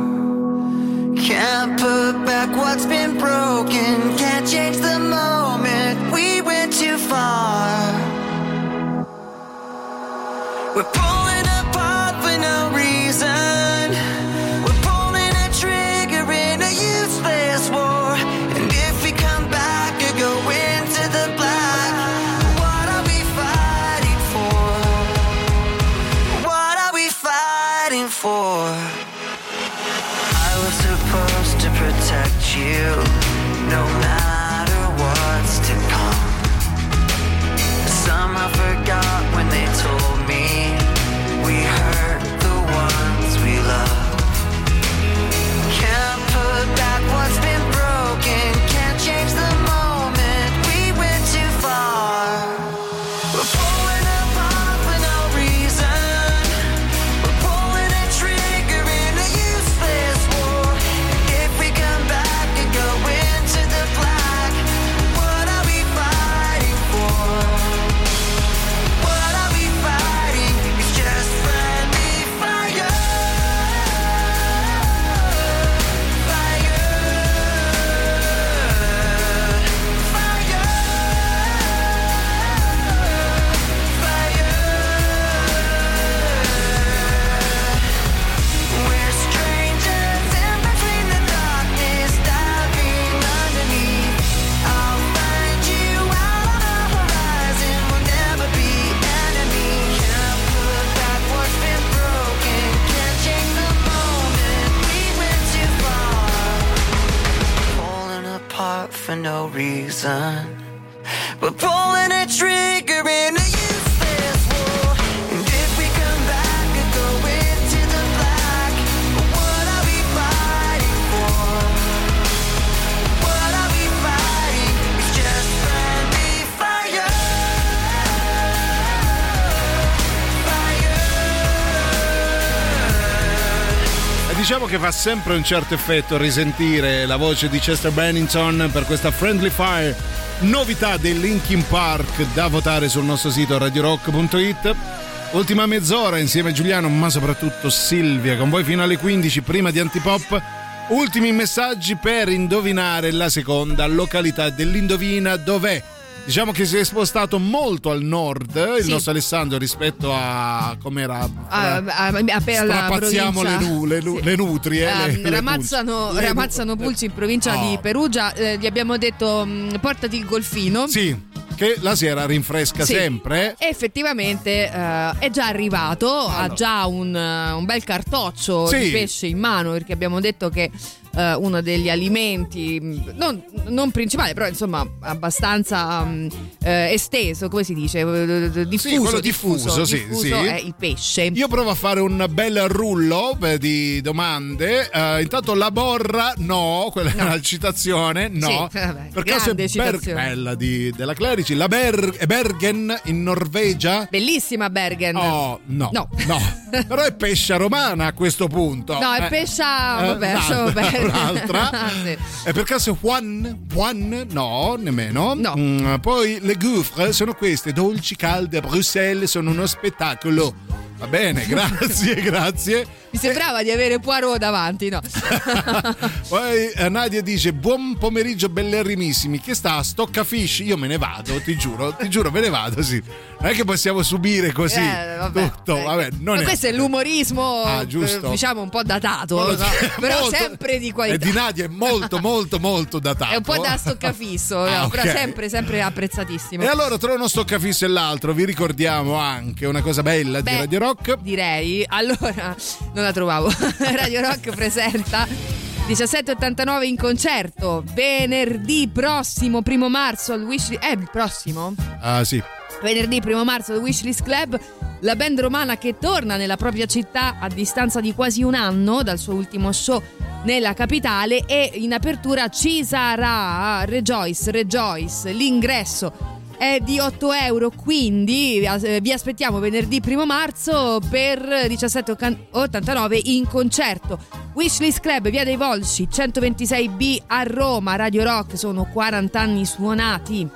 Che fa sempre un certo effetto risentire la voce di Chester Bennington per questa Friendly Fire, novità dei Linkin Park da votare sul nostro sito radiorock.it. Ultima mezz'ora insieme a Giuliano, ma soprattutto Silvia, con voi fino alle 15 prima di Antipop. Ultimi messaggi per indovinare la seconda località dell'Indovina dov'è. Diciamo che si è spostato molto al nord il Sì. nostro Alessandro rispetto a ah, alla strapazziamo le, nu- le nu- le nutrie Ah, le- le ramazzano. Le ramazzano pulci in provincia Oh. di Perugia. Eh, gli abbiamo detto mh, portati il golfino. Sì, che la sera rinfresca Sì. sempre. E effettivamente eh, è già arrivato, ha già un, un bel cartoccio Sì. di pesce in mano perché abbiamo detto che eh, uno degli alimenti, mh, non, non principale, però insomma abbastanza mh, eh, esteso, come si dice, Eh, diffuso, quello diffuso, sì, diffuso sì. è il pesce. Io provo a fare un bel rullo eh, di domande. Eh, intanto la borra, no, quella è una citazione, no. Sì, vabbè, per caso è bella di, della Clerici. La Ber- Bergen in Norvegia. Bellissima Bergen. Oh, no, No. no. Però è pescia romana a questo punto. No, è Eh, pescia. eh, Vabbè, un'altra, un'altra. Sì. E per caso Juan? Juan? No, nemmeno. Mm, poi le gouffre sono queste, dolci, calde, a Bruxelles, sono uno spettacolo. Va bene, grazie, grazie. Mi sembrava di avere Poirot davanti, no? Poi eh, Nadia dice: Buon pomeriggio, bellerrimissimi. Che sta a Stoccafish? Io me ne vado, ti giuro, ti giuro, me ne vado. Sì. Non è che possiamo subire così Eh, vabbè, tutto. Vabbè, non Ma è. questo è l'umorismo, Ah, eh, diciamo, un po' datato, no? però molto- sempre di E qualità. di Nadia è molto, molto, molto datato. È un po' da stoccafisso, Ah, no? però sempre, sempre apprezzatissimo. E allora, tra uno stoccafisso e l'altro, vi ricordiamo anche una cosa bella di Beh, Radio Rock. Direi, allora, non la trovavo. Radio Rock presenta 1789 in concerto venerdì prossimo, primo marzo al Wish Eh, il prossimo? Ah, sì. Venerdì 1 marzo al Wishlist Club, la band romana che torna nella propria città a distanza di quasi un anno dal suo ultimo show nella capitale e in apertura ci sarà Rejoice, Rejoice, l'ingresso è di 8 euro, quindi vi aspettiamo venerdì 1 marzo per 17,89 in concerto. Wishlist Club, via dei Volsci, 126B a Roma, Radio Rock, sono 40 anni suonati.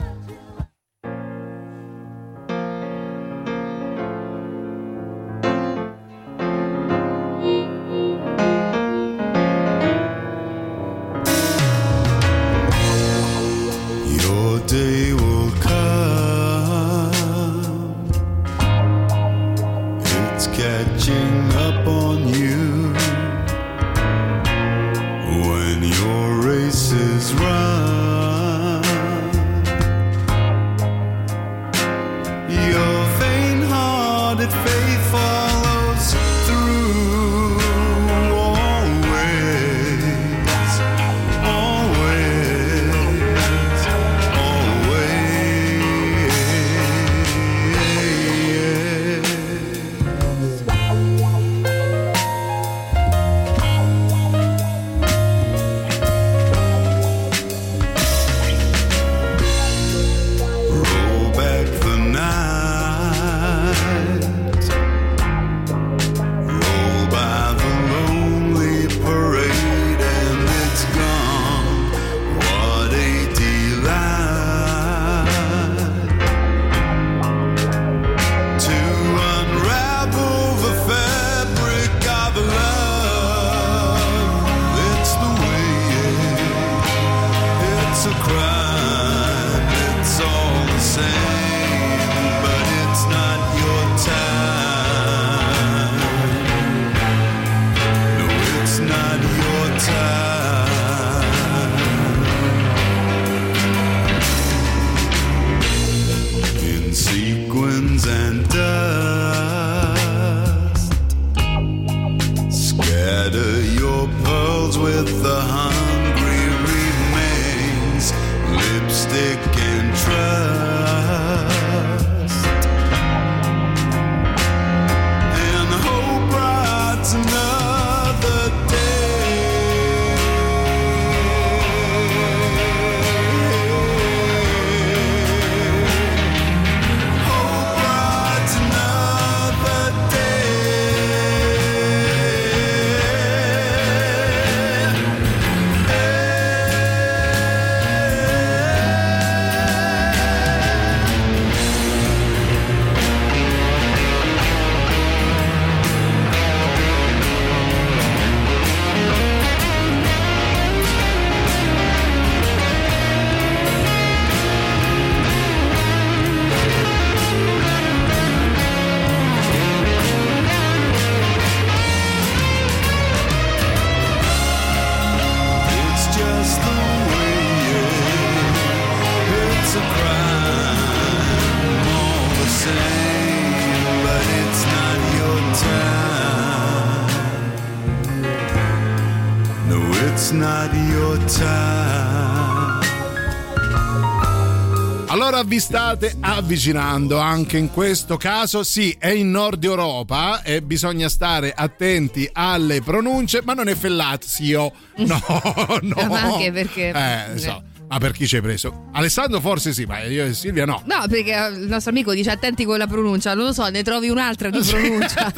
State avvicinando anche in questo caso, sì, è in Nord Europa e bisogna stare attenti alle pronunce, ma non è Fellazio, no, no. Ma anche perché- Eh, so. Ma per chi ci hai preso? Alessandro forse sì, ma io e Silvia no. No, perché il nostro amico dice attenti con la pronuncia, non lo so, ne trovi un'altra di pronuncia.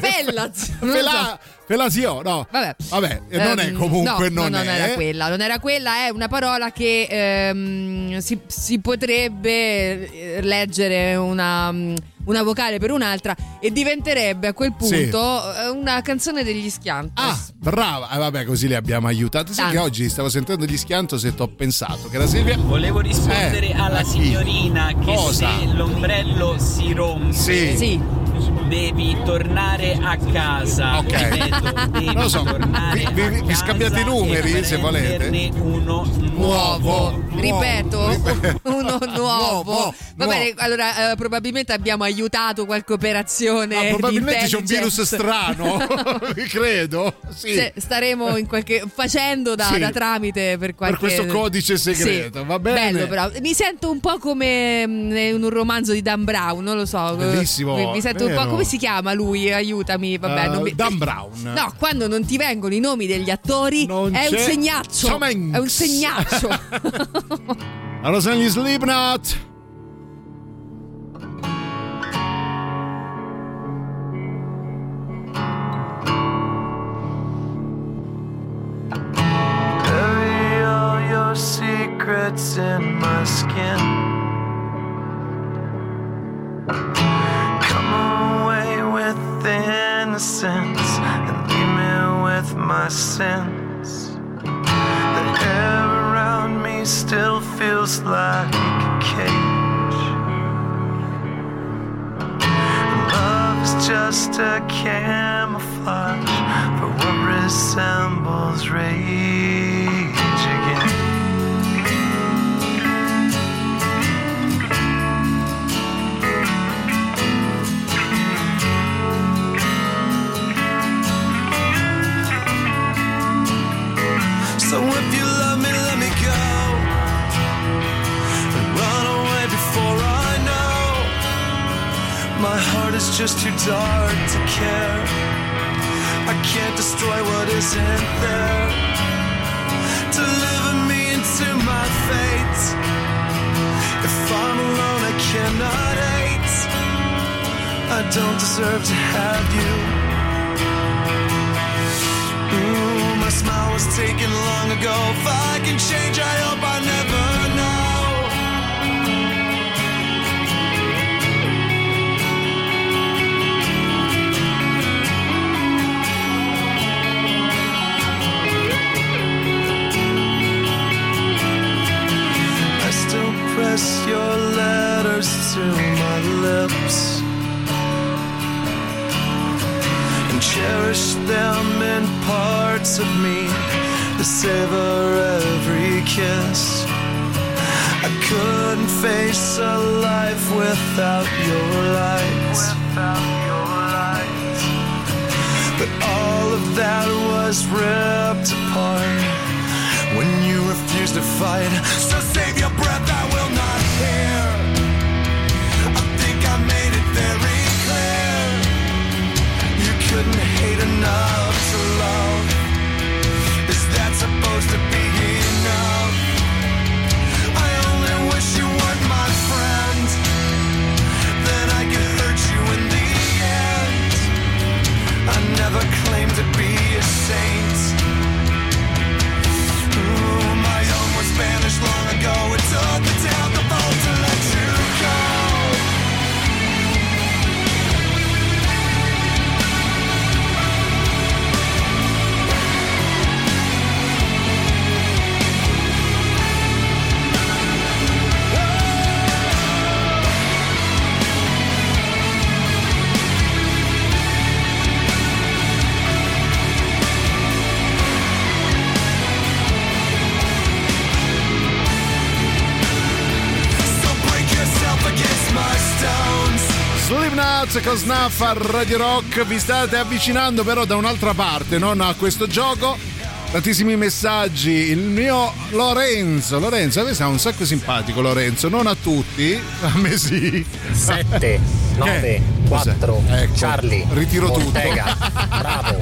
Fellaz, non lo so. Fela- Felasio, no. Vabbè. Vabbè, e non è Ehm, comunque, no, non, no, è. non era quella, non era quella, è una parola che ehm, si, si potrebbe eh, leggere una, mm, una vocale per un'altra e diventerebbe a quel Sì. punto eh, una canzone degli Schiantos. Ah, brava. Eh, vabbè, così li abbiamo. Sai Tanto. che oggi stavo sentendo gli schiantos e ho pensato che la Silvia. Volevo rispondere Eh, alla chi? signorina che Cosa? se l'ombrello si rompe Sì. Sì. devi tornare a casa. Ok. Ripeto, devi Non lo so, vi- vi- vi scambiate i numeri, se volete. uno Nuovo, ripeto, Ripeto. uno nuovo. Nuovo, Va nuovo. bene, allora eh, probabilmente abbiamo aiutato qualche operazione. Ah, di probabilmente c'è un virus strano, credo. Sì. Se- staremo in qualche, facendo da, Sì. da tramite per qualche questo codice segreto, Sì. va bene? Bello però. Mi sento un po' come mm, in un romanzo di Dan Brown, non lo so. Bellissimo, Mi, mi sento un po' vero. come si chiama lui? Aiutami, vabbè, Uh, non mi- Dan Brown. No, quando non ti vengono i nomi degli attori è un c'è- segnaccio. Tom Hanks. È un segnaccio. Allora sono gli Slipknot. Secrets in my skin. Come away with innocence and leave me with my sins. The air around me still feels like a cage. Love is just a camouflage for what resembles rage again. So if you love me, let me go. And run away before I know. My heart is just too dark to care. I can't destroy what isn't there. Deliver me into my fate. If I'm alone, I cannot hate. I don't deserve to have you. My smile was taken long ago. If I can change, I hope I never know. I still press your letters to my lips and cherish them in parts of me to savor every kiss. I couldn't face a life without your light. But all of that was ripped apart when you refused to fight. So save your breath, I will not hear. I think I made it very clear. You couldn't hate enough claimed to be a saint. Ooh, my own was banished long ago. It took the downfall Slipknot con Snuff a Radio Rock. Vi state avvicinando però da un'altra parte, non a questo gioco. Tantissimi messaggi. Il mio Lorenzo, Lorenzo, a me sta un sacco simpatico Lorenzo, non a tutti, a me sì. 7, 9, 4, Charlie, Ritiro Ortega, bravo,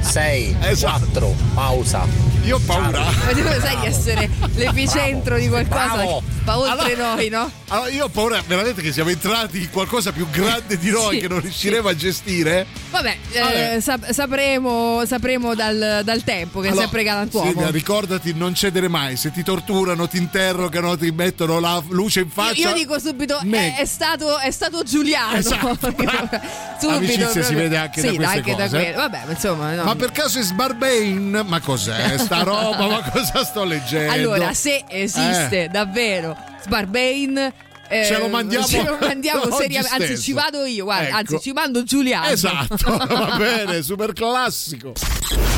6, 4, pausa. Io ho paura. Ma tu lo sai di essere l'epicentro di qualcosa Bravo. Fa oltre Allora- noi, no? Allora, io ho paura veramente che siamo entrati in qualcosa più grande di noi Sì, che non riusciremo a gestire. Vabbè, eh, Vabbè. sap- sapremo, sapremo dal, dal tempo che è Allora, sempre galantuomo. Silvia, ricordati, non cedere mai. Se ti torturano, ti interrogano, ti mettono la luce in faccia. Io dico subito: è, è stato, è stato Giuliano. Esatto, Subito. L'amicizia si proprio- vede anche da sì, queste anche da quello. Vabbè, ma insomma, no. Ma per caso è Sbarbain? Ma cos'è sta roba? Ma cosa sto leggendo? Allora, se esiste Eh. davvero Sbarbain. eh, Ce lo mandiamo ce lo mandiamo seriamente. Anzi, ci vado io, guarda, Ecco. anzi, ci mando Giuliano. Esatto, va bene, super classico.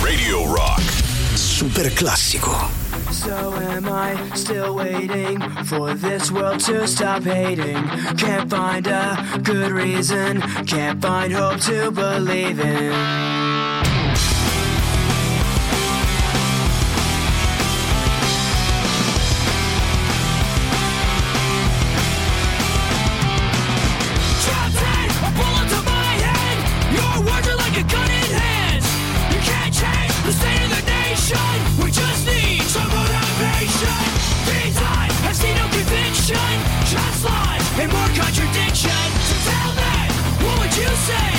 Radio Rock. Super classico. So am I still waiting for this world to stop hating? Can't find a good reason, can't find hope to believe in. Say?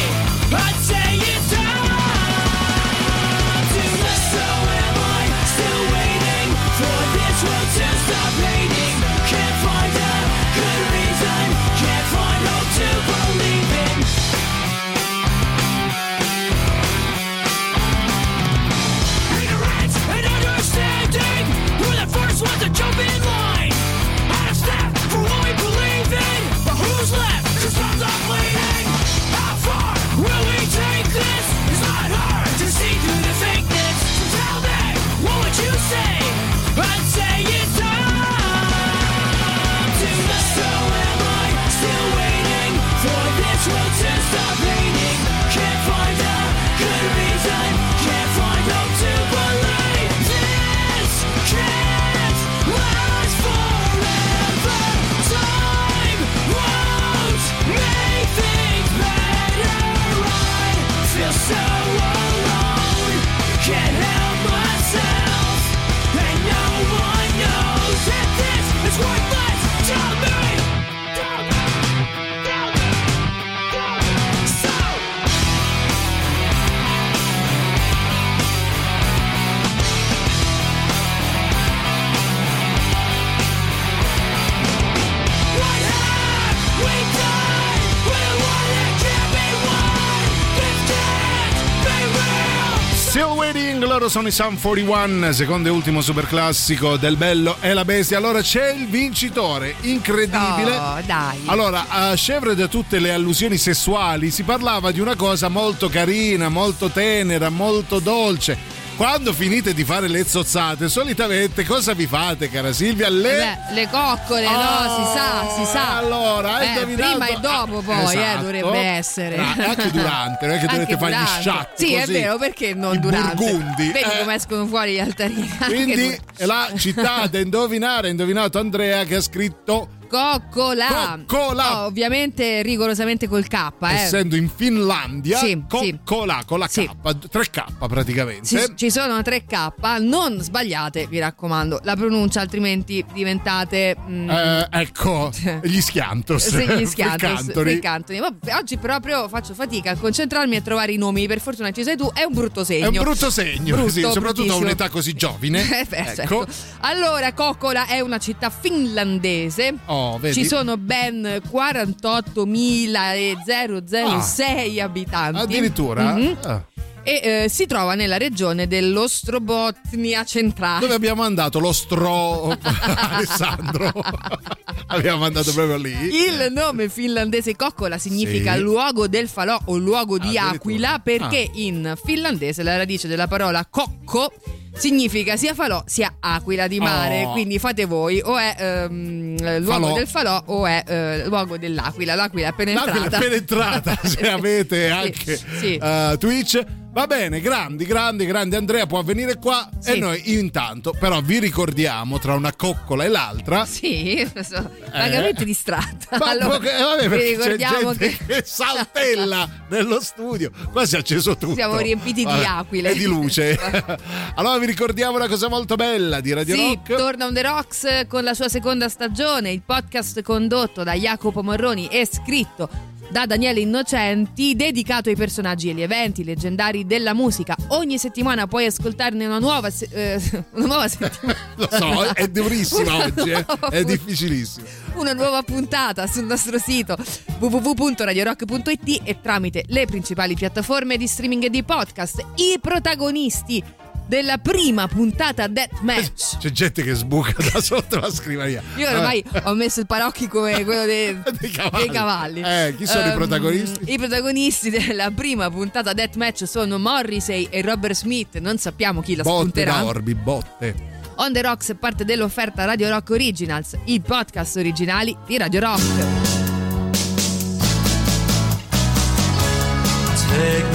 Loro sono i Sun 41, secondo e ultimo super classico del bello e la bestia. Allora c'è il vincitore, incredibile. Oh, dai. Allora, a scevre da tutte le allusioni sessuali, si parlava di una cosa molto carina, molto tenera, molto dolce. Quando finite di fare le zozzate, solitamente cosa vi fate, cara Silvia? Le Beh, le coccole, no, Oh, si sa, si sa. allora, hai Eh, indovinato- prima e dopo poi, eh, Esatto. dovrebbe essere. Ah, anche durante, non è che dovete fare gli sciatti Sì, è così. vero, perché non I durante? burgundi, Vedi eh. come escono fuori gli altarini. Quindi la città da indovinare, ha indovinato Andrea che ha scritto Coccola. Coccola. Oh, ovviamente rigorosamente col K, eh. essendo in Finlandia, Sì, sì. coccola con la K, 3K praticamente. Ci, ci sono 3K, non sbagliate, vi raccomando, la pronuncia, altrimenti diventate. mm, Eh, ecco, gli schiantos. Sì, gli schiantos. Vabbè, oggi proprio faccio fatica a concentrarmi e a trovare i nomi. Per fortuna ci sei tu, è un brutto segno. È un brutto segno, Brutto, sì, soprattutto a un'età così giovane. Eh, beh, ecco. certo. Allora, Coccola è una città finlandese. Oh, vedi? Ci sono ben 48.006 abitanti. Addirittura? Mhm. Ah. E eh, si trova nella regione dell'Ostrobotnia centrale. Dove abbiamo mandato lo stro Alessandro? abbiamo mandato proprio lì. Il nome finlandese coccola significa Sì. luogo del falò o luogo di aquila perché in finlandese la radice della parola cocco significa sia falò sia aquila di mare. Oh. Quindi fate voi o è ehm, luogo Falò. del falò o è eh, luogo dell'aquila. L'aquila è appena L'aquila entrata. è penetrata se avete anche sì. eh, Twitch. Va bene, grandi, grandi, grandi. Andrea può venire qua e Sì. noi intanto, però vi ricordiamo tra una coccola e l'altra. Sì, sono vagamente distratta. Eh. Ma allora, eh, vabbè, vi ricordiamo che che... saltella nello studio. Qua si è acceso tutto. Siamo riempiti di Vabbè, aquile. E di luce. allora vi ricordiamo una cosa molto bella di Radio Sì, Rock. torna on the Rocks con la sua seconda stagione, il podcast condotto da Jacopo Morroni e scritto da Daniele Innocenti, dedicato ai personaggi e agli eventi leggendari della musica. Ogni settimana puoi ascoltarne una nuova, se- eh, una nuova settimana. Lo so, è durissima oggi, eh. è difficilissimo. una nuova puntata sul nostro sito www.radiorock.it e tramite le principali piattaforme di streaming e di podcast. I protagonisti della prima puntata Deathmatch. C'è gente che sbuca da sotto la scrivania. Io ormai ho messo il parocchi come quello dei, dei cavalli. cavalli. Eh, chi sono i Ehm, protagonisti? I protagonisti della prima puntata Deathmatch sono Morrissey e Robert Smith. Non sappiamo chi la Botte spunterà. Orbi, botte. On the Rocks è parte dell'offerta Radio Rock Originals, i podcast originali di Radio Rock. Take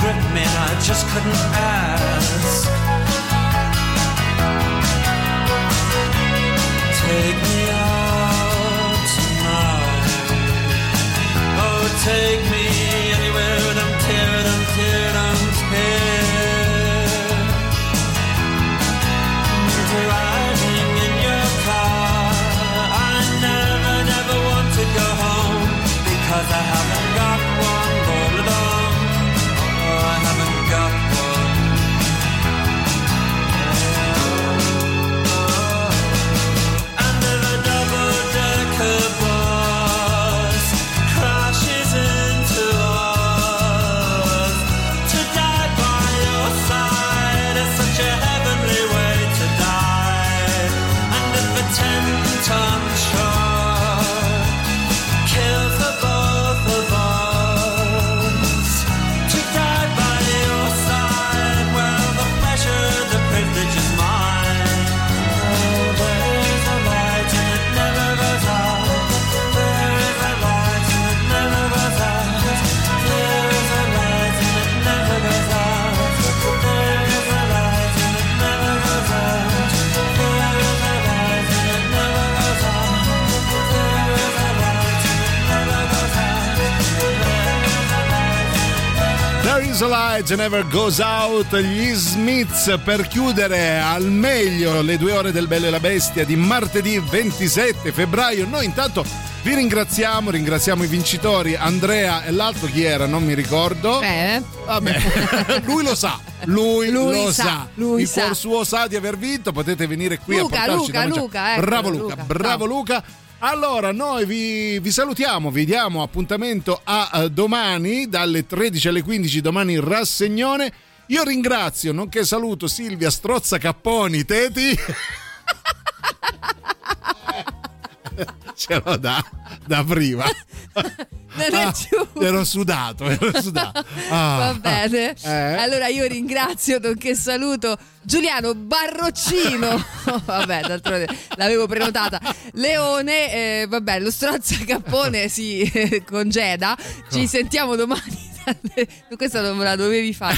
gripped me, and I just couldn't ask. There is a light that never goes out. Gli Smiths per chiudere al meglio le due ore del Bello e la Bestia di martedì 27 febbraio. Noi intanto vi ringraziamo, ringraziamo i vincitori Andrea e l'altro chi era, non mi ricordo. Eh? Vabbè, lui lo sa, lui, Lui lo sa, sa, lui il sa. suo sa di aver vinto, potete venire qui Luca, a portarci Luca. Luca, ecco, bravo Luca, Luca, bravo Luca. Allora, noi vi, vi salutiamo, vi diamo appuntamento a eh, domani dalle 13 alle 15, domani in rassegnone. Io ringrazio, nonché saluto Silvia Strozza Capponi, Teti. ce l'ho da, da prima. Non è Ah, giusto. ero sudato, ero sudato. Ah. Va bene. Eh? Allora io ringrazio, nonché saluto Giuliano Barroccino. vabbè, d'altronde l'avevo prenotata. Leone, eh, vabbè, lo stronzo cappone si eh, congeda. Ci sentiamo domani. dalle- Questa non me la dovevi fare.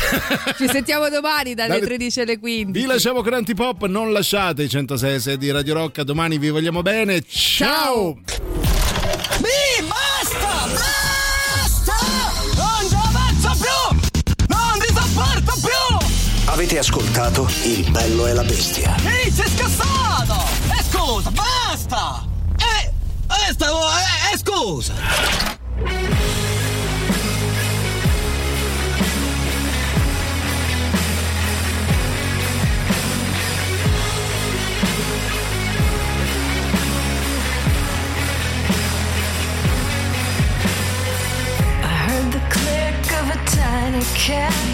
Ci sentiamo domani dalle Dalle- 13 alle 15. Vi lasciamo con Antipop, non lasciate i 106 e 6 di Radio Rock. Domani vi vogliamo bene. Ciao. Mi basta! Basta! Non ci avanzo più! Non ti sopporto più! Avete ascoltato Il bello e la bestia. Ehi, sei scassato! E scusa, basta! Eh, eh, stavo, eh, eh, scusa! care.